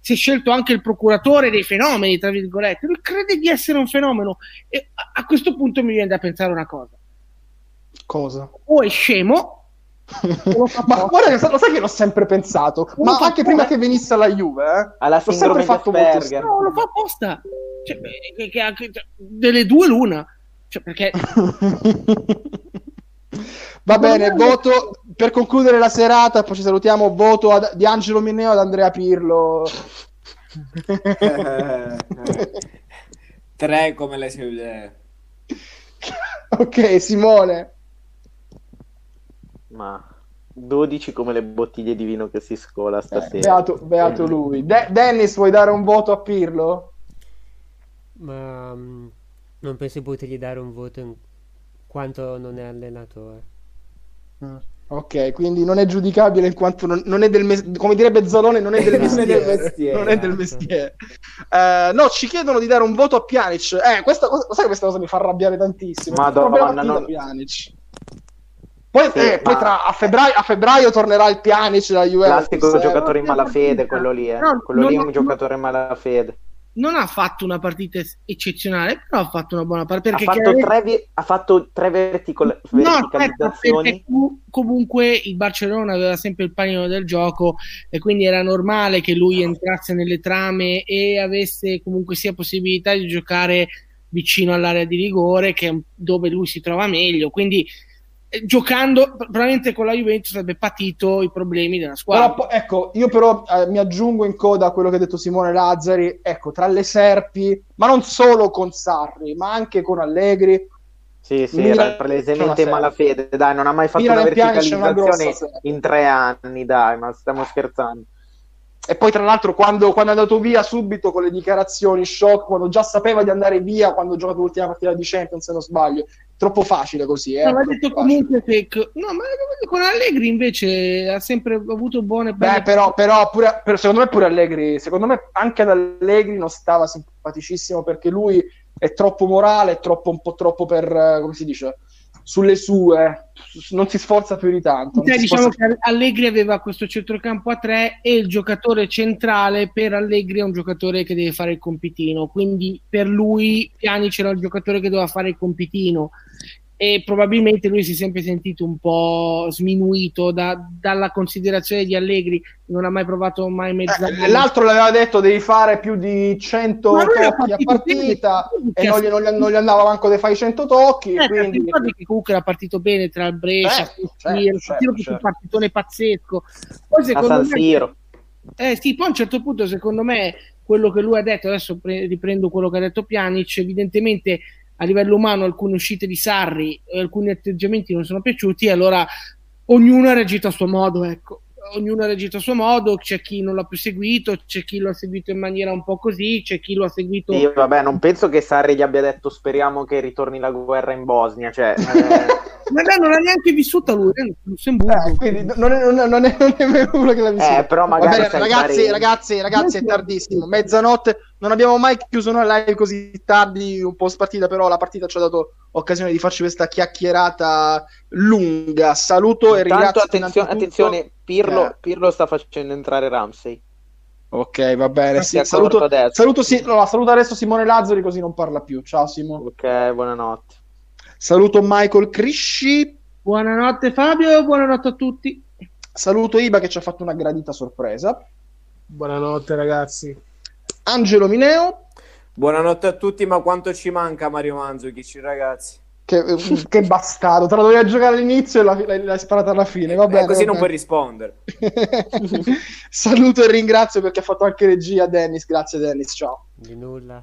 Si è scelto anche il procuratore dei fenomeni, tra virgolette. Lui crede di essere un fenomeno. E a, questo punto mi viene da pensare una cosa. cosa O è scemo, <laughs> o ma guarda che lo sai che l'ho sempre pensato Lo ma anche prima che venisse alla Juve eh, Ha la l'ho sempre fatto molto Asperger. No, lo fa apposta. Cioè, che, che, che, delle due l'una. Cioè, perché... <laughs> Va bene, voto per concludere la serata, poi ci salutiamo, voto ad, di Angelo Mineo ad Andrea Pirlo. <laughs> Tre come le sue <laughs> Ok, Simone. Ma 12 come le bottiglie di vino che si scola Eh, stasera. beato, beato lui. De- Dennis, vuoi dare un voto a Pirlo? Ma mm, non penso di potergli dare un voto in quanto non è allenatore. Mm, Ok, quindi non è giudicabile in quanto non, non è del mestiere, come direbbe Zalone, <laughs> non è del mestiere. mestiere, non è del esatto. mestiere. Eh, no, ci chiedono di dare un voto a Pjanic. Eh, questa cosa, sai che questa cosa mi fa arrabbiare tantissimo. Madonna, non- Pjanic. Poi, Sì, eh, poi ma- tra, a, febbraio, a febbraio tornerà il Pjanic della Juventus. Classico eh. giocatore in malafede, quello lì, eh. No, quello lì è un giocatore in malafede. Non ha fatto una partita eccezionale, però ha fatto una buona partita. Ha fatto chiaramente- tre, ha fatto tre verticol- No, verticalizzazioni. perché com- comunque il Barcellona aveva sempre il panino del gioco e quindi era normale che lui entrasse nelle trame e avesse comunque sia possibilità di giocare vicino all'area di rigore, che è dove lui si trova meglio. Quindi giocando probabilmente con la Juventus avrebbe patito i problemi della squadra. Però, ecco, io però eh, mi aggiungo in coda a quello che ha detto Simone Lazzari. Ecco, tra le serpi, ma non solo con Sarri, ma anche con Allegri. Sì, sì, Milan- era palesemente una malafede. Dai, non ha mai fatto Milan una e una verticalizzazione serie. in tre anni, dai, ma stiamo scherzando. E poi, tra l'altro, quando, quando è andato via subito con le dichiarazioni shock, quando già sapeva di andare via, quando ha giocato l'ultima partita di Champions, se non sbaglio, troppo facile così. Eh? No, ma detto comunque che no, ma con Allegri invece ha sempre avuto buone Beh, però, però pure, per- secondo me pure Allegri, secondo me anche ad Allegri non stava simpaticissimo perché lui è troppo morale, è troppo, un po' troppo per, come si dice, sulle sue, non si sforza più di tanto. Cioè, diciamo che Allegri aveva questo centrocampo a tre e il giocatore centrale per Allegri è un giocatore che deve fare il compitino, quindi per lui Pjanic era il giocatore che doveva fare il compitino e probabilmente lui si è sempre sentito un po' sminuito da- dalla considerazione di Allegri, non ha mai provato mai mezza Eh, l'altro le aveva detto devi fare più di 100 Ma lui ha tocchi a partita bene. e non gli, non gli- non gli andava manco di fare i 100 tocchi. Eh, quindi... che comunque era partito bene tra il Brescia, Certo, il certo, Tiro, certo, un certo. partitone pazzesco. Poi A secondo me. Eh sì, poi a un certo punto, secondo me, quello che lui ha detto, adesso pre- riprendo quello che ha detto Pjanic, evidentemente a livello umano alcune uscite di Sarri alcuni atteggiamenti non sono piaciuti, allora ognuno ha reagito a suo modo, ecco. Ognuno ha reagito a suo modo, c'è chi non l'ha più seguito, c'è chi lo ha seguito in maniera un po' così, c'è chi lo ha seguito... Sì, vabbè, non penso che Sarri gli abbia detto speriamo che ritorni la guerra in Bosnia. Cioè, <laughs> eh, Ma dai, non l'ha neanche vissuta lui, eh, Lussemburgo. Eh, quindi non è, non è- non è- non è nemmeno uno che l'ha visto. Eh, però magari sai ragazzi, fare- ragazzi, ragazzi, è tardissimo. Mezzanotte, non abbiamo mai chiuso una live così tardi, un po' spartita, però la partita ci ha dato occasione di farci questa chiacchierata lunga. Saluto e Intanto, ringrazio attenzione, attenzione Pirlo, Eh. Pirlo sta facendo entrare Ramsey. Ok, va bene. Sì, saluto, adesso. saluto, sì, no, saluto adesso Simone Lazzari così non parla più. Ciao Simo. Ok, buonanotte. Saluto Michael Crisci. Buonanotte Fabio, buonanotte a tutti. Saluto Iba che ci ha fatto una gradita sorpresa. Buonanotte ragazzi. Angelo Mineo. Buonanotte a tutti, ma quanto ci manca Mario Mandzukic, ragazzi? Che, che bastardo, te la dovevi giocare all'inizio e l'hai, sparata alla fine. Va Eh, bene, così va non puoi rispondere. <laughs> Saluto e ringrazio perché ha fatto anche regia Dennis. Grazie Dennis, ciao. Di nulla.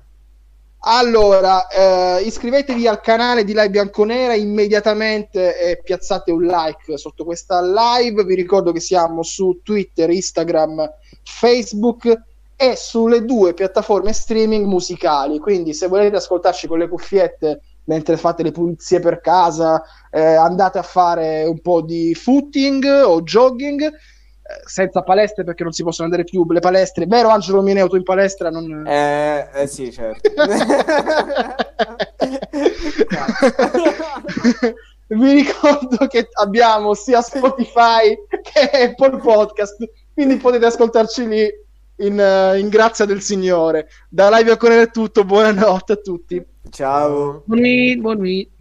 Allora, eh, iscrivetevi al canale di Live Bianconera immediatamente e piazzate un like sotto questa live. Vi ricordo che siamo su Twitter, Instagram, Facebook e sulle due piattaforme streaming musicali. Quindi, se volete ascoltarci con le cuffiette mentre fate le pulizie per casa, eh, andate a fare un po' di footing o jogging. eh, Senza palestre perché non si possono andare più le palestre, vero Angelo Mineo? Tu in palestra non, Eh, eh sì, certo. <laughs> Vi ricordo che abbiamo sia Spotify che Apple Podcast, quindi potete ascoltarci lì in, eh, in grazia del Signore. Da Live a Correre è tutto, buonanotte a tutti. Ciao. Buon week, buon week.